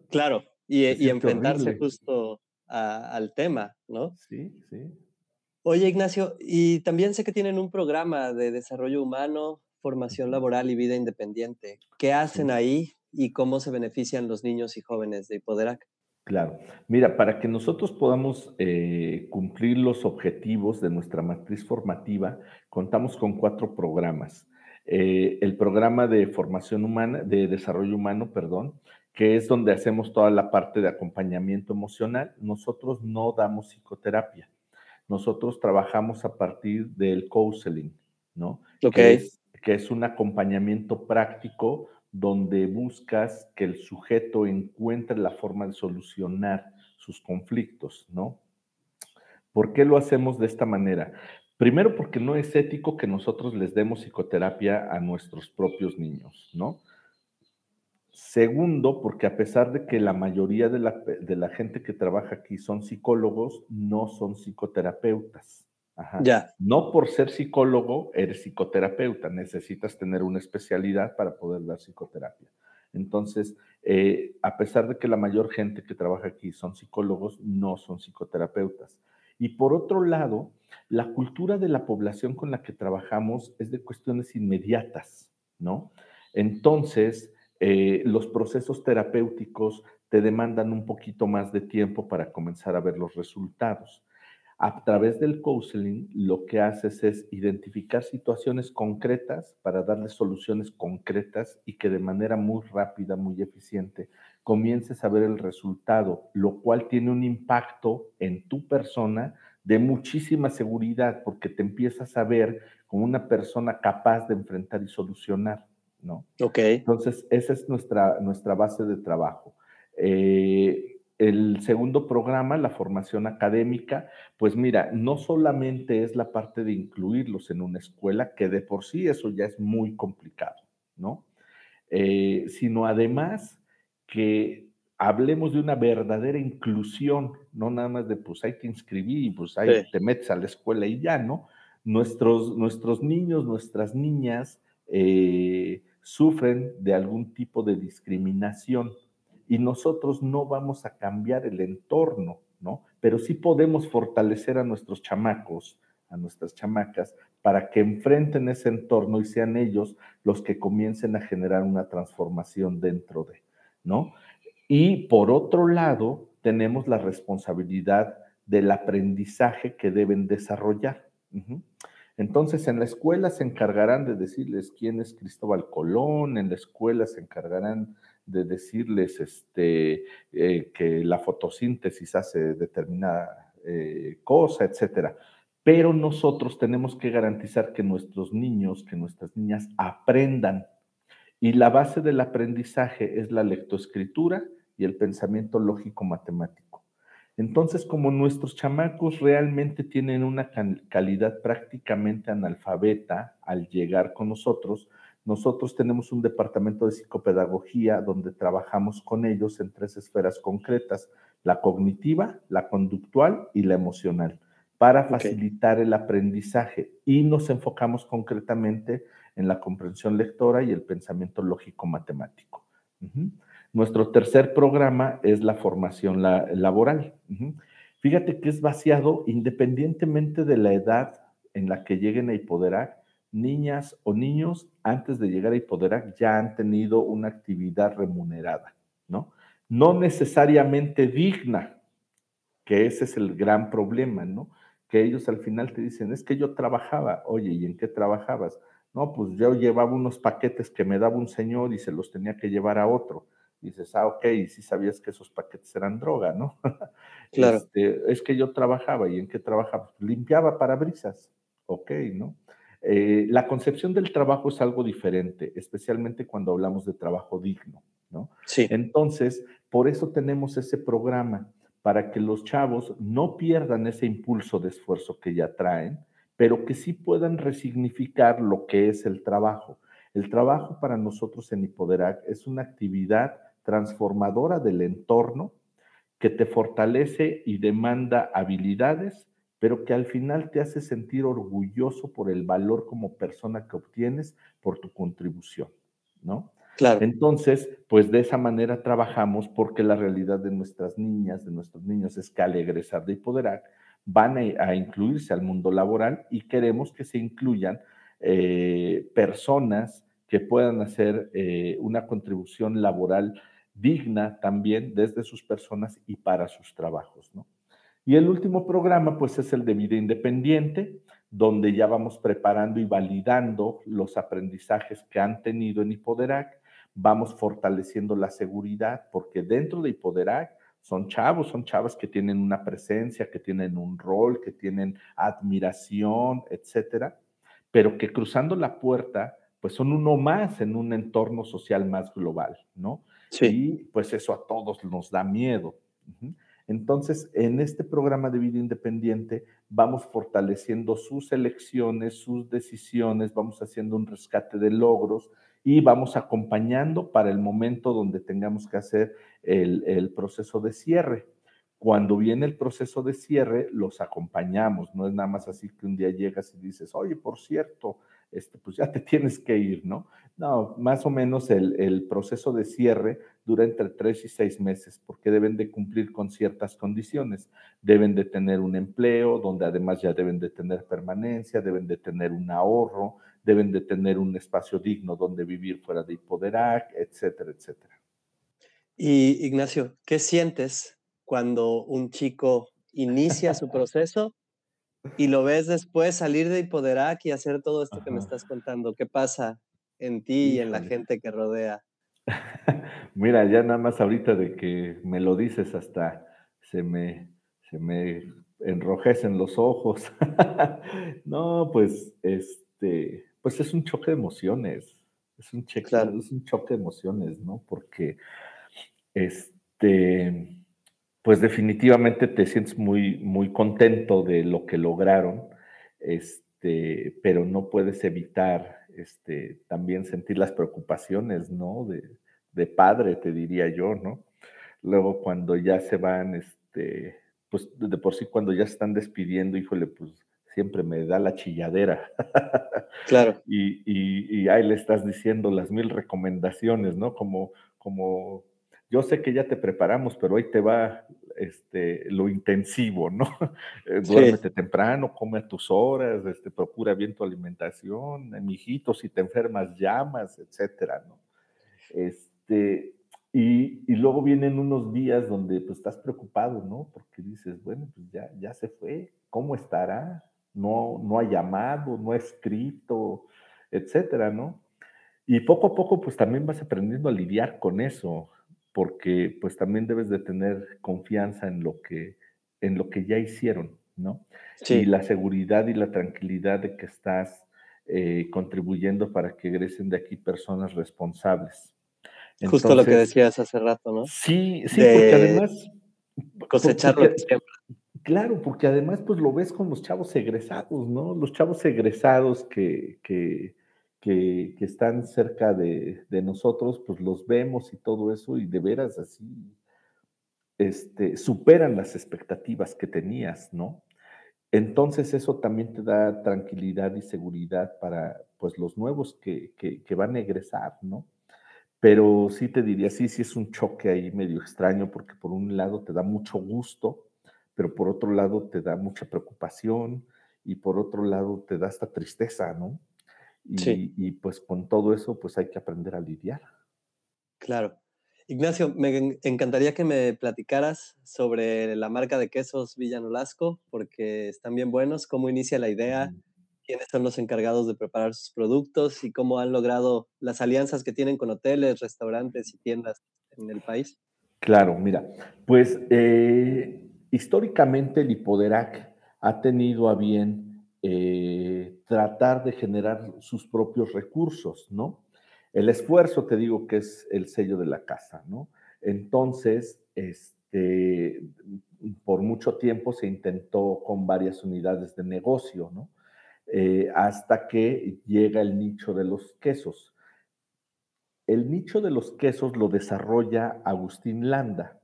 [SPEAKER 1] Claro, y, enfrentarse justo al tema, ¿no?
[SPEAKER 2] Sí, sí.
[SPEAKER 1] Oye, Ignacio, y también sé que tienen un programa de desarrollo humano, formación laboral y vida independiente. ¿Qué hacen ahí y cómo se benefician los niños y jóvenes de Hipoderac?
[SPEAKER 2] Claro. Mira, para que nosotros podamos eh, cumplir los objetivos de nuestra matriz formativa, contamos con cuatro programas. Eh, el programa de formación humana, de desarrollo humano, perdón, que es donde hacemos toda la parte de acompañamiento emocional. Nosotros no damos psicoterapia nosotros trabajamos a partir del counseling, ¿no? Que, es, que es un acompañamiento práctico donde buscas que el sujeto encuentre la forma de solucionar sus conflictos, ¿no? ¿Por qué lo hacemos de esta manera? Primero porque no es ético que nosotros les demos psicoterapia a nuestros propios niños, ¿no? Segundo, porque a pesar de que la mayoría de la, gente que trabaja aquí son psicólogos, no son psicoterapeutas. Ya. No por ser psicólogo eres psicoterapeuta, necesitas tener una especialidad para poder dar psicoterapia. Entonces, eh, a pesar de que la mayor gente que trabaja aquí son psicólogos, no son psicoterapeutas. Y por otro lado, la cultura de la población con la que trabajamos es de cuestiones inmediatas, ¿no? Entonces, eh, los procesos terapéuticos te demandan un poquito más de tiempo para comenzar a ver los resultados. A través del counseling, lo que haces es identificar situaciones concretas para darle soluciones concretas y que de manera muy rápida, muy eficiente, comiences a ver el resultado, lo cual tiene un impacto en tu persona de muchísima seguridad, porque te empiezas a ver como una persona capaz de enfrentar y solucionar. ¿No?
[SPEAKER 1] Ok.
[SPEAKER 2] Entonces, esa es nuestra, nuestra base de trabajo. Eh, el segundo programa, la formación académica, pues mira, no solamente es la parte de incluirlos en una escuela, que de por sí eso ya es muy complicado, ¿no? Eh, sino además que hablemos de una verdadera inclusión, no nada más de pues hay que inscribir y pues ahí te metes a la escuela y ya, ¿no? Nuestros, nuestros niños, nuestras niñas, eh, sufren de algún tipo de discriminación y nosotros no vamos a cambiar el entorno, ¿no? Pero sí podemos fortalecer a nuestros chamacos, a nuestras chamacas, para que enfrenten ese entorno y sean ellos los que comiencen a generar una transformación dentro de, ¿no? Y por otro lado, tenemos la responsabilidad del aprendizaje que deben desarrollar. Entonces, en la escuela se encargarán de decirles quién es Cristóbal Colón, en la escuela se encargarán de decirles este, eh, que la fotosíntesis hace determinada eh, cosa, etcétera. Pero nosotros tenemos que garantizar que nuestros niños, que nuestras niñas aprendan. Y la base del aprendizaje es la lectoescritura y el pensamiento lógico matemático. Entonces, como nuestros chamacos realmente tienen una calidad prácticamente analfabeta al llegar con nosotros, nosotros tenemos un departamento de psicopedagogía donde trabajamos con ellos en tres esferas concretas, la cognitiva, la conductual y la emocional, para facilitar el aprendizaje. Y nos enfocamos concretamente en la comprensión lectora y el pensamiento lógico-matemático. Nuestro tercer programa es la formación laboral. Fíjate que es vaciado independientemente de la edad en la que lleguen a Hipoderac, niñas o niños antes de llegar a Hipoderac ya han tenido una actividad remunerada, ¿no? No necesariamente digna, que ese es el gran problema, ¿no? Que ellos al final te dicen, es que yo trabajaba, oye, ¿y en qué trabajabas? No, pues yo llevaba unos paquetes que me daba un señor y se los tenía que llevar a otro. Dices, ah, ok, y sí sabías que esos paquetes eran droga, ¿no? Claro. Este, es que yo trabajaba, ¿y en qué trabajaba? Limpiaba parabrisas, ok, ¿no? Eh, la concepción del trabajo es algo diferente, especialmente cuando hablamos de trabajo digno, ¿no? Sí. Entonces, por eso tenemos ese programa, para que los chavos no pierdan ese impulso de esfuerzo que ya traen, pero que sí puedan resignificar lo que es el trabajo. El trabajo para nosotros en Hipoderac es una actividad transformadora del entorno que te fortalece y demanda habilidades pero que al final te hace sentir orgulloso por el valor como persona que obtienes por tu contribución, ¿no? Claro. Entonces, pues de esa manera trabajamos porque la realidad de nuestras niñas, de nuestros niños, es que al egresar de Hipoderac van a, incluirse al mundo laboral y queremos que se incluyan eh, personas que puedan hacer eh, una contribución laboral digna también desde sus personas y para sus trabajos, ¿no? Y el último programa, pues es el de vida independiente, donde ya vamos preparando y validando los aprendizajes que han tenido en Hipoderac, vamos fortaleciendo la seguridad, porque dentro de Hipoderac son chavos, son chavas que tienen una presencia, que tienen un rol, que tienen admiración, etcétera, pero que cruzando la puerta, pues son uno más en un entorno social más global, ¿no? Sí. Y pues eso a todos nos da miedo. Entonces, en este programa de vida independiente vamos fortaleciendo sus elecciones, sus decisiones, vamos haciendo un rescate de logros y vamos acompañando para el momento donde tengamos que hacer el, proceso de cierre. Cuando viene el proceso de cierre, los acompañamos, no es nada más así que un día llegas y dices, oye, por cierto, este, pues ya te tienes que ir, ¿no? No, más o menos el, el, proceso de cierre dura entre tres y seis meses porque deben de cumplir con ciertas condiciones. Deben de tener un empleo donde además ya deben de tener permanencia, deben de tener un ahorro, deben de tener un espacio digno donde vivir fuera de Hipoderac, etcétera, etcétera.
[SPEAKER 1] Y Ignacio, ¿qué sientes cuando un chico inicia su proceso y lo ves después salir de Hipoderac y hacer todo esto que me estás contando. ¿Qué pasa en ti y en la gente que rodea?
[SPEAKER 2] Mira, ya nada más ahorita de que me lo dices hasta se me, se me enrojecen los ojos. no, pues este, pues es un choque de emociones. Es un, cheque, es un choque de emociones, ¿no? Porque este pues definitivamente te sientes muy, muy contento de lo que lograron, este, pero no puedes evitar este, también sentir las preocupaciones, ¿no? De, padre, te diría yo, ¿no? Luego cuando ya se van, este, pues de por sí cuando ya se están despidiendo, híjole, pues siempre me da la chilladera. Claro. y, y, y ahí le estás diciendo las mil recomendaciones, ¿no? Como, como yo sé que ya te preparamos, pero hoy te va este, lo intensivo, ¿no? Eh, duérmete temprano, come a tus horas, este, procura bien tu alimentación, mijito, si te enfermas, llamas, etcétera, ¿no? Este, y, y, luego vienen unos días donde pues, estás preocupado, ¿no? Porque dices, bueno, pues ya, ya se fue, ¿cómo estará? No, no ha llamado, no ha escrito, etcétera, ¿no? Y poco a poco, pues también vas aprendiendo a lidiar con eso porque pues también debes de tener confianza en lo que, en lo que ya hicieron, ¿no? Y la seguridad y la tranquilidad de que estás eh, contribuyendo para que egresen de aquí personas responsables.
[SPEAKER 1] Justo lo que decías hace rato, ¿no?
[SPEAKER 2] Sí, sí, porque además...
[SPEAKER 1] Cosechar lo que
[SPEAKER 2] Claro, porque además pues lo ves con los chavos egresados, ¿no? Los chavos egresados que, que que, están cerca de, nosotros, pues los vemos y todo eso, y de veras así, este, superan las expectativas que tenías, ¿no? Entonces eso también te da tranquilidad y seguridad para pues los nuevos que, que, van a egresar, ¿no? Pero sí te diría, sí, sí es un choque ahí medio extraño porque por un lado te da mucho gusto, pero por otro lado te da mucha preocupación y por otro lado te da hasta tristeza, ¿no? Y, sí. y pues con todo eso pues hay que aprender a lidiar.
[SPEAKER 1] Claro. Ignacio, me encantaría que me platicaras sobre la marca de quesos Villanolasco, porque están bien buenos, cómo inicia la idea, quiénes son los encargados de preparar sus productos y cómo han logrado las alianzas que tienen con hoteles, restaurantes y tiendas en el país.
[SPEAKER 2] Claro, mira, pues eh, históricamente el Hipoderac ha tenido a bien eh, tratar de generar sus propios recursos, ¿no? El esfuerzo, te digo que es el sello de la casa, ¿no? Entonces, este, por mucho tiempo se intentó con varias unidades de negocio, ¿no? Eh, hasta que llega el nicho de los quesos. El nicho de los quesos lo desarrolla Agustín Landa.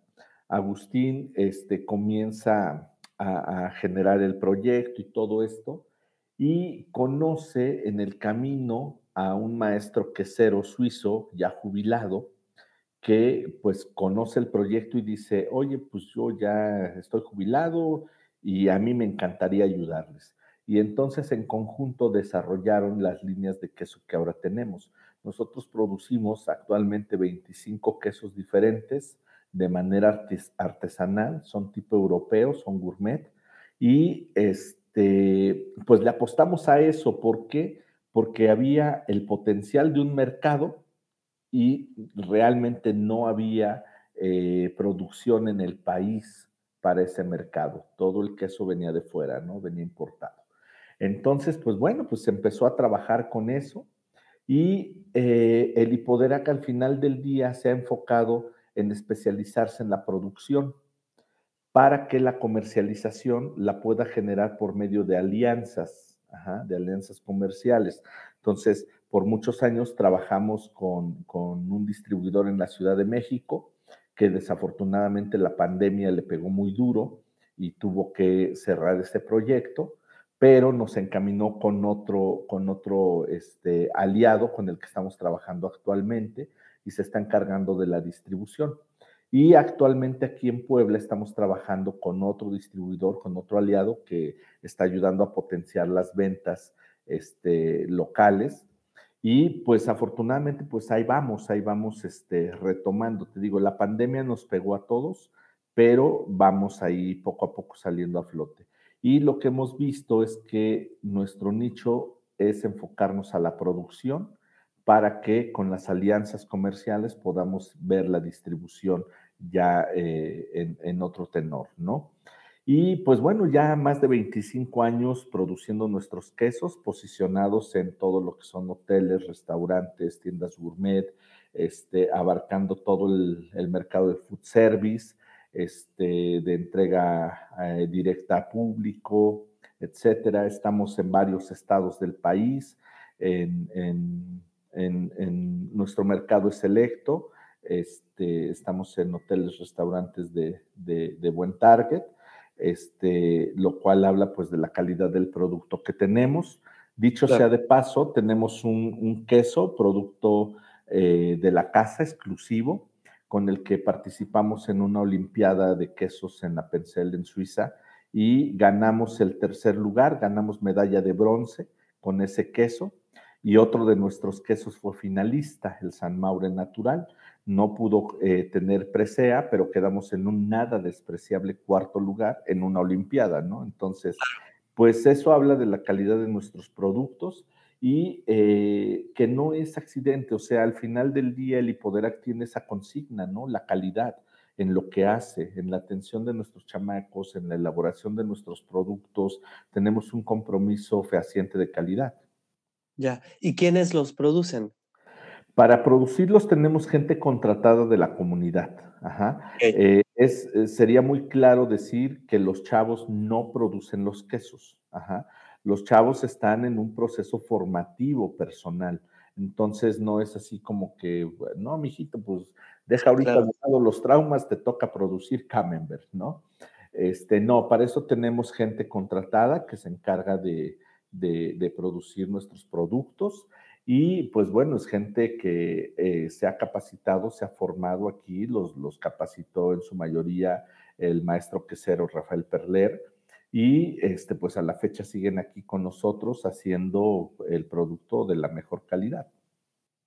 [SPEAKER 2] Agustín este, comienza a, a generar el proyecto y todo esto y conoce en el camino a un maestro quesero suizo ya jubilado que pues conoce el proyecto y dice, oye, pues yo ya estoy jubilado y a mí me encantaría ayudarles. Y entonces en conjunto desarrollaron las líneas de queso que ahora tenemos. Nosotros producimos actualmente 25 quesos diferentes de manera artesanal, son tipo europeo, son gourmet, y este, pues le apostamos a eso porque porque había el potencial de un mercado y realmente no había eh, producción en el país para ese mercado. Todo el queso venía de fuera, ¿no? Venía importado. Entonces, pues bueno, pues se empezó a trabajar con eso y eh, el Hipoderac al final del día se ha enfocado en especializarse en la producción para que la comercialización la pueda generar por medio de alianzas de alianzas comerciales. Entonces, por muchos años trabajamos con, un distribuidor en la Ciudad de México, que desafortunadamente la pandemia le pegó muy duro y tuvo que cerrar ese proyecto, pero nos encaminó con otro, con otro este, aliado con el que estamos trabajando actualmente y se está encargando de la distribución. Y actualmente aquí en Puebla estamos trabajando con otro distribuidor, con otro aliado que está ayudando a potenciar las ventas este, locales. Y pues afortunadamente, pues ahí vamos, ahí vamos este, retomando. Te digo, la pandemia nos pegó a todos, pero vamos ahí poco a poco saliendo a flote. Y lo que hemos visto es que nuestro nicho es enfocarnos a la producción para que con las alianzas comerciales podamos ver la distribución ya eh, en, otro tenor, ¿no? Y pues bueno, ya más de 25 años produciendo nuestros quesos, posicionados en todo lo que son hoteles, restaurantes, tiendas gourmet, este, abarcando todo el, mercado de food service, este, de entrega eh, directa a público, etcétera. Estamos en varios estados del país, en, nuestro mercado es selecto este, estamos en hoteles, restaurantes de, buen target, este, lo cual habla pues de la calidad del producto que tenemos. Dicho sea de paso, tenemos un, queso, producto eh, de la casa exclusivo, con el que participamos en una olimpiada de quesos en la Pencel en Suiza y ganamos el tercer lugar, ganamos medalla de bronce con ese queso y otro de nuestros quesos fue finalista, el San Maure Natural no pudo eh, tener presea, pero quedamos en un nada despreciable cuarto lugar en una Olimpiada, ¿no? Entonces, pues eso habla de la calidad de nuestros productos y eh, que no es accidente, o sea, al final del día el Hipoderac tiene esa consigna, ¿no? La calidad en lo que hace, en la atención de nuestros chamacos, en la elaboración de nuestros productos, tenemos un compromiso fehaciente de calidad.
[SPEAKER 1] Ya, ¿y quiénes los producen?
[SPEAKER 2] Para producirlos tenemos gente contratada de la comunidad. Eh, es, eh, sería muy claro decir que los chavos no producen los quesos. Los chavos están en un proceso formativo personal. Entonces no es así como que, no, mijito, pues Deja ahorita de los traumas, te toca producir Camembert, ¿no? Este, no, para eso tenemos gente contratada que se encarga de, de, producir nuestros productos. Y pues bueno, es gente que eh, se ha capacitado, se ha formado aquí, los, los capacitó en su mayoría el maestro quesero Rafael Perler. Y este, pues a la fecha siguen aquí con nosotros haciendo el producto de la mejor calidad.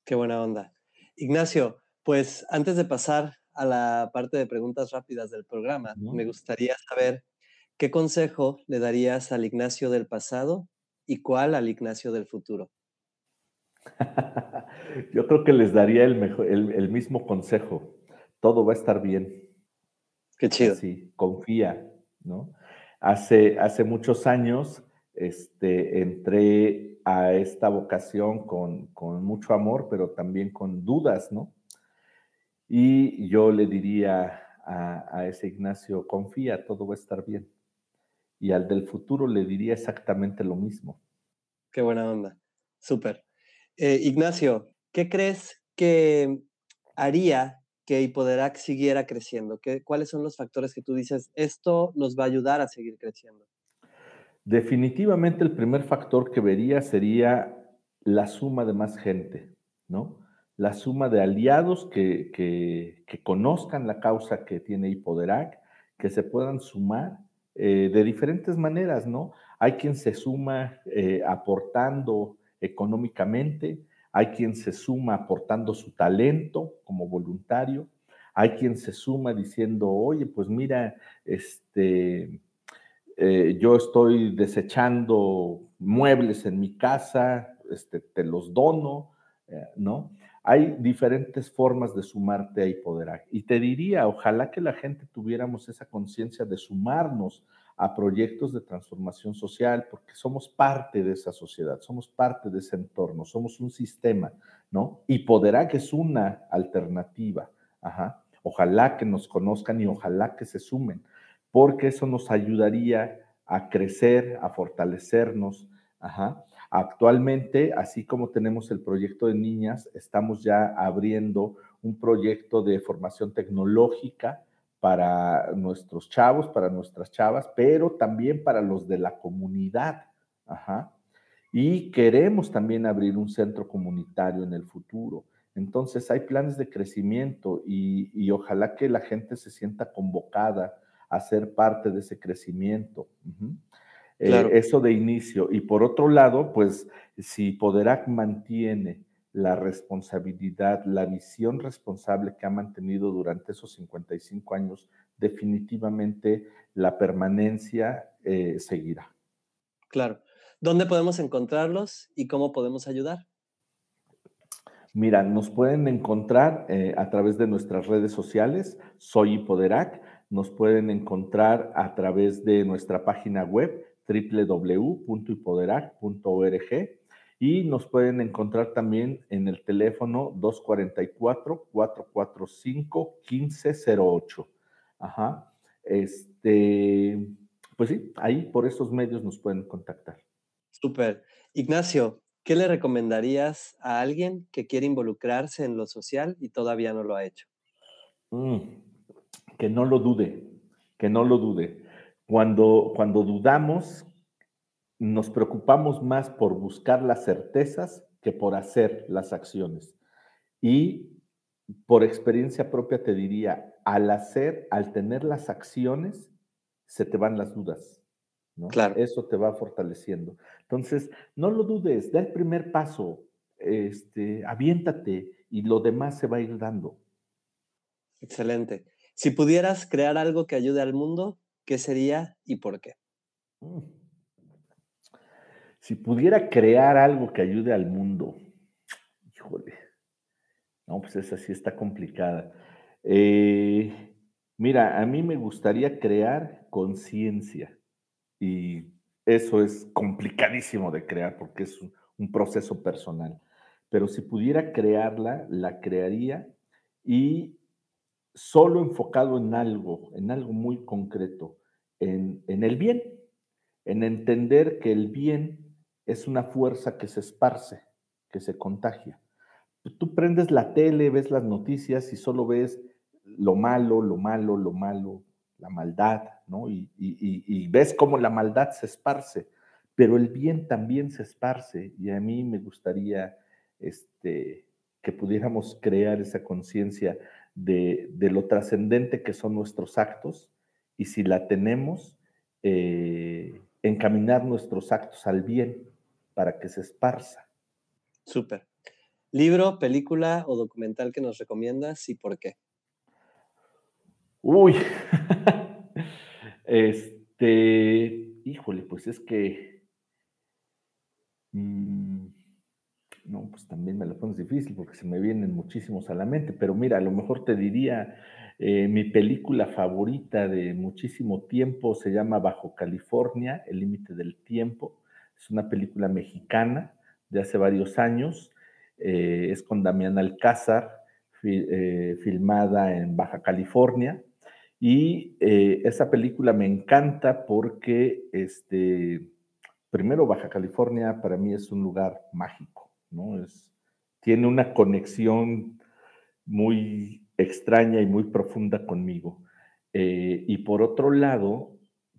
[SPEAKER 1] Qué buena onda. Ignacio, pues antes de pasar a la parte de preguntas rápidas del programa, me gustaría saber qué consejo le darías al Ignacio del pasado y cuál al Ignacio del futuro.
[SPEAKER 2] Yo creo que les daría el, mejor, el, mismo consejo. Todo va a estar bien.
[SPEAKER 1] Qué chido.
[SPEAKER 2] Sí, confía, ¿no? Hace, hace muchos años este, entré a esta vocación con, con mucho amor, pero también con dudas, ¿no? Y yo le diría a, a, ese Ignacio, confía, todo va a estar bien. Y al del futuro le diría exactamente lo mismo.
[SPEAKER 1] Qué buena onda. Súper. Eh, Ignacio, ¿qué crees que haría que Hipoderac siguiera creciendo? ¿Qué, ¿Cuáles son los factores que tú dices, esto nos va a ayudar a seguir creciendo?
[SPEAKER 2] Definitivamente el primer factor que vería sería la suma de más gente, ¿no? La suma de aliados que, que, conozcan la causa que tiene Hipoderac, que se puedan sumar eh, de diferentes maneras, ¿no? Hay quien se suma eh, aportando económicamente, hay quien se suma aportando su talento como voluntario, hay quien se suma diciendo, oye, pues mira, este, eh, yo estoy desechando muebles en mi casa, este, te los dono, eh, ¿no? Hay diferentes formas de sumarte a Hipoderac. Y te diría, ojalá que la gente tuviéramos esa conciencia de sumarnos a proyectos de transformación social, porque somos parte de esa sociedad, somos parte de ese entorno, somos un sistema, ¿no? Hipoderac es una alternativa, ajá. Ojalá que nos conozcan y ojalá que se sumen porque eso nos ayudaría a crecer, a fortalecernos. Actualmente, así como tenemos el proyecto de niñas, estamos ya abriendo un proyecto de formación tecnológica para nuestros chavos, para nuestras chavas, pero también para los de la comunidad. Y queremos también abrir un centro comunitario en el futuro. Entonces hay planes de crecimiento y ojalá que la gente se sienta convocada a ser parte de ese crecimiento. Eh, eso de inicio. Y por otro lado, pues si Poderac mantiene la responsabilidad, la visión responsable que ha mantenido durante esos 55 años, definitivamente la permanencia eh, seguirá.
[SPEAKER 1] Claro. ¿Dónde podemos encontrarlos y cómo podemos ayudar?
[SPEAKER 2] Mira, nos pueden encontrar eh, a través de nuestras redes sociales, soy Hipoderac nos pueden encontrar a través de nuestra página web www.hipoderac.org y nos pueden encontrar también en el teléfono 244-445-1508. Ajá. Este, pues sí, ahí por esos medios nos pueden contactar.
[SPEAKER 1] Súper. Ignacio, ¿qué le recomendarías a alguien que quiere involucrarse en lo social y todavía no lo ha hecho?
[SPEAKER 2] Mm, que no lo dude, que no lo dude. Cuando, cuando dudamos, nos preocupamos más por buscar las certezas que por hacer las acciones. Y por experiencia propia te diría, al hacer, al tener las acciones, se te van las dudas. ¿no? Claro. Eso te va fortaleciendo. Entonces, no lo dudes, da el primer paso, este, aviéntate y lo demás se va a ir dando.
[SPEAKER 1] Excelente. Si pudieras crear algo que ayude al mundo, ¿qué sería y por qué? Mm.
[SPEAKER 2] Si pudiera crear algo que ayude al mundo, híjole, no, pues esa sí está complicada. Eh, mira, a mí me gustaría crear conciencia y eso es complicadísimo de crear porque es un proceso personal. Pero si pudiera crearla, la crearía y solo enfocado en algo, en algo muy concreto, en, el bien, en entender que el bien es una fuerza que se esparce, que se contagia, tú prendes la tele, ves las noticias y solo ves lo malo, lo malo, lo malo, la maldad, ¿no? Y, ves cómo la maldad se esparce, pero el bien también se esparce. Y a mí me gustaría este, que pudiéramos crear esa conciencia de, lo trascendente que son nuestros actos y si la tenemos, eh, encaminar nuestros actos al bien para que se esparza.
[SPEAKER 1] Súper. ¿Libro, película o documental que nos recomiendas y por qué?
[SPEAKER 2] Uy, este, híjole, pues es que, mm, no, pues también me lo pones difícil porque se me vienen muchísimos a la mente, pero mira, a lo mejor te diría, eh, mi película favorita de muchísimo tiempo se llama Bajo California, El Límite del Tiempo, es una película mexicana de hace varios años, eh, es con Damián Alcázar, eh, filmada en Baja California. Y eh, esa película me encanta porque, este, primero, Baja California para mí es un lugar mágico, ¿no? Es, tiene una conexión muy extraña y muy profunda conmigo. Y por otro lado,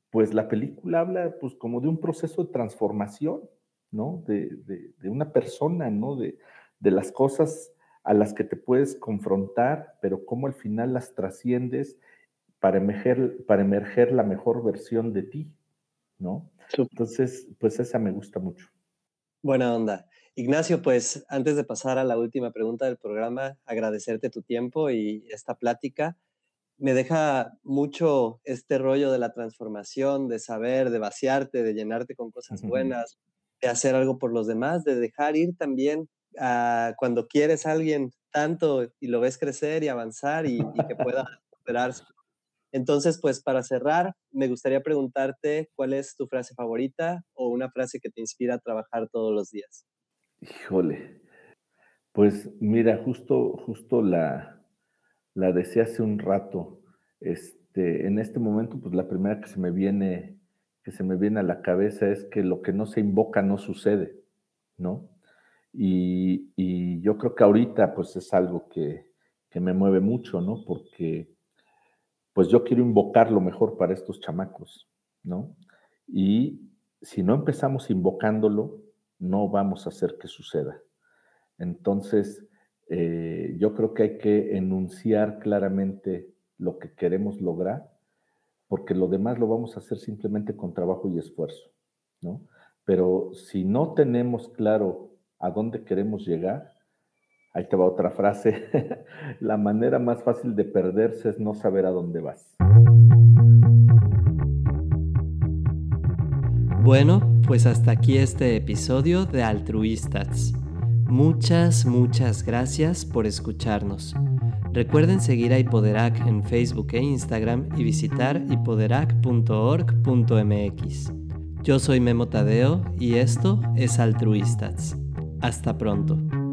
[SPEAKER 2] pues la película habla pues como de un proceso de transformación, ¿no? De, de, una persona, ¿no? De, de las cosas a las que te puedes confrontar, pero cómo al final las trasciendes para emerger, para emerger la mejor versión de ti, ¿no? Entonces, pues esa me gusta mucho.
[SPEAKER 1] Buena onda. Ignacio, pues antes de pasar a la última pregunta del programa, agradecerte tu tiempo y esta plática. Me deja mucho este rollo de la transformación, de saber, de vaciarte, de llenarte con cosas buenas, de hacer algo por los demás, de dejar ir también a cuando quieres a alguien tanto y lo ves crecer y avanzar y, y que pueda superarse. Entonces, pues para cerrar, me gustaría preguntarte cuál es tu frase favorita o una frase que te inspira a trabajar todos los días.
[SPEAKER 2] Híjole, pues mira, justo, justo la, la decía hace un rato. Este, en este momento, pues la primera que se me viene, que se me viene a la cabeza es que lo que no se invoca no sucede, ¿no? Y, y yo creo que ahorita, pues es algo que, que me mueve mucho, ¿no? Porque pues yo quiero invocar lo mejor para estos chamacos, ¿no? Y si no empezamos invocándolo, no vamos a hacer que suceda. Entonces, eh, yo creo que hay que enunciar claramente lo que queremos lograr, porque lo demás lo vamos a hacer simplemente con trabajo y esfuerzo, ¿no? Pero si no tenemos claro a dónde queremos llegar, Ahí te va otra frase. La manera más fácil de perderse es no saber a dónde vas.
[SPEAKER 1] Bueno, pues hasta aquí este episodio de Altruistas. Muchas, muchas gracias por escucharnos. Recuerden seguir a Hipoderac en Facebook e Instagram y visitar hipoderac.org.mx. Yo soy Memo Tadeo y esto es Altruistas. Hasta pronto.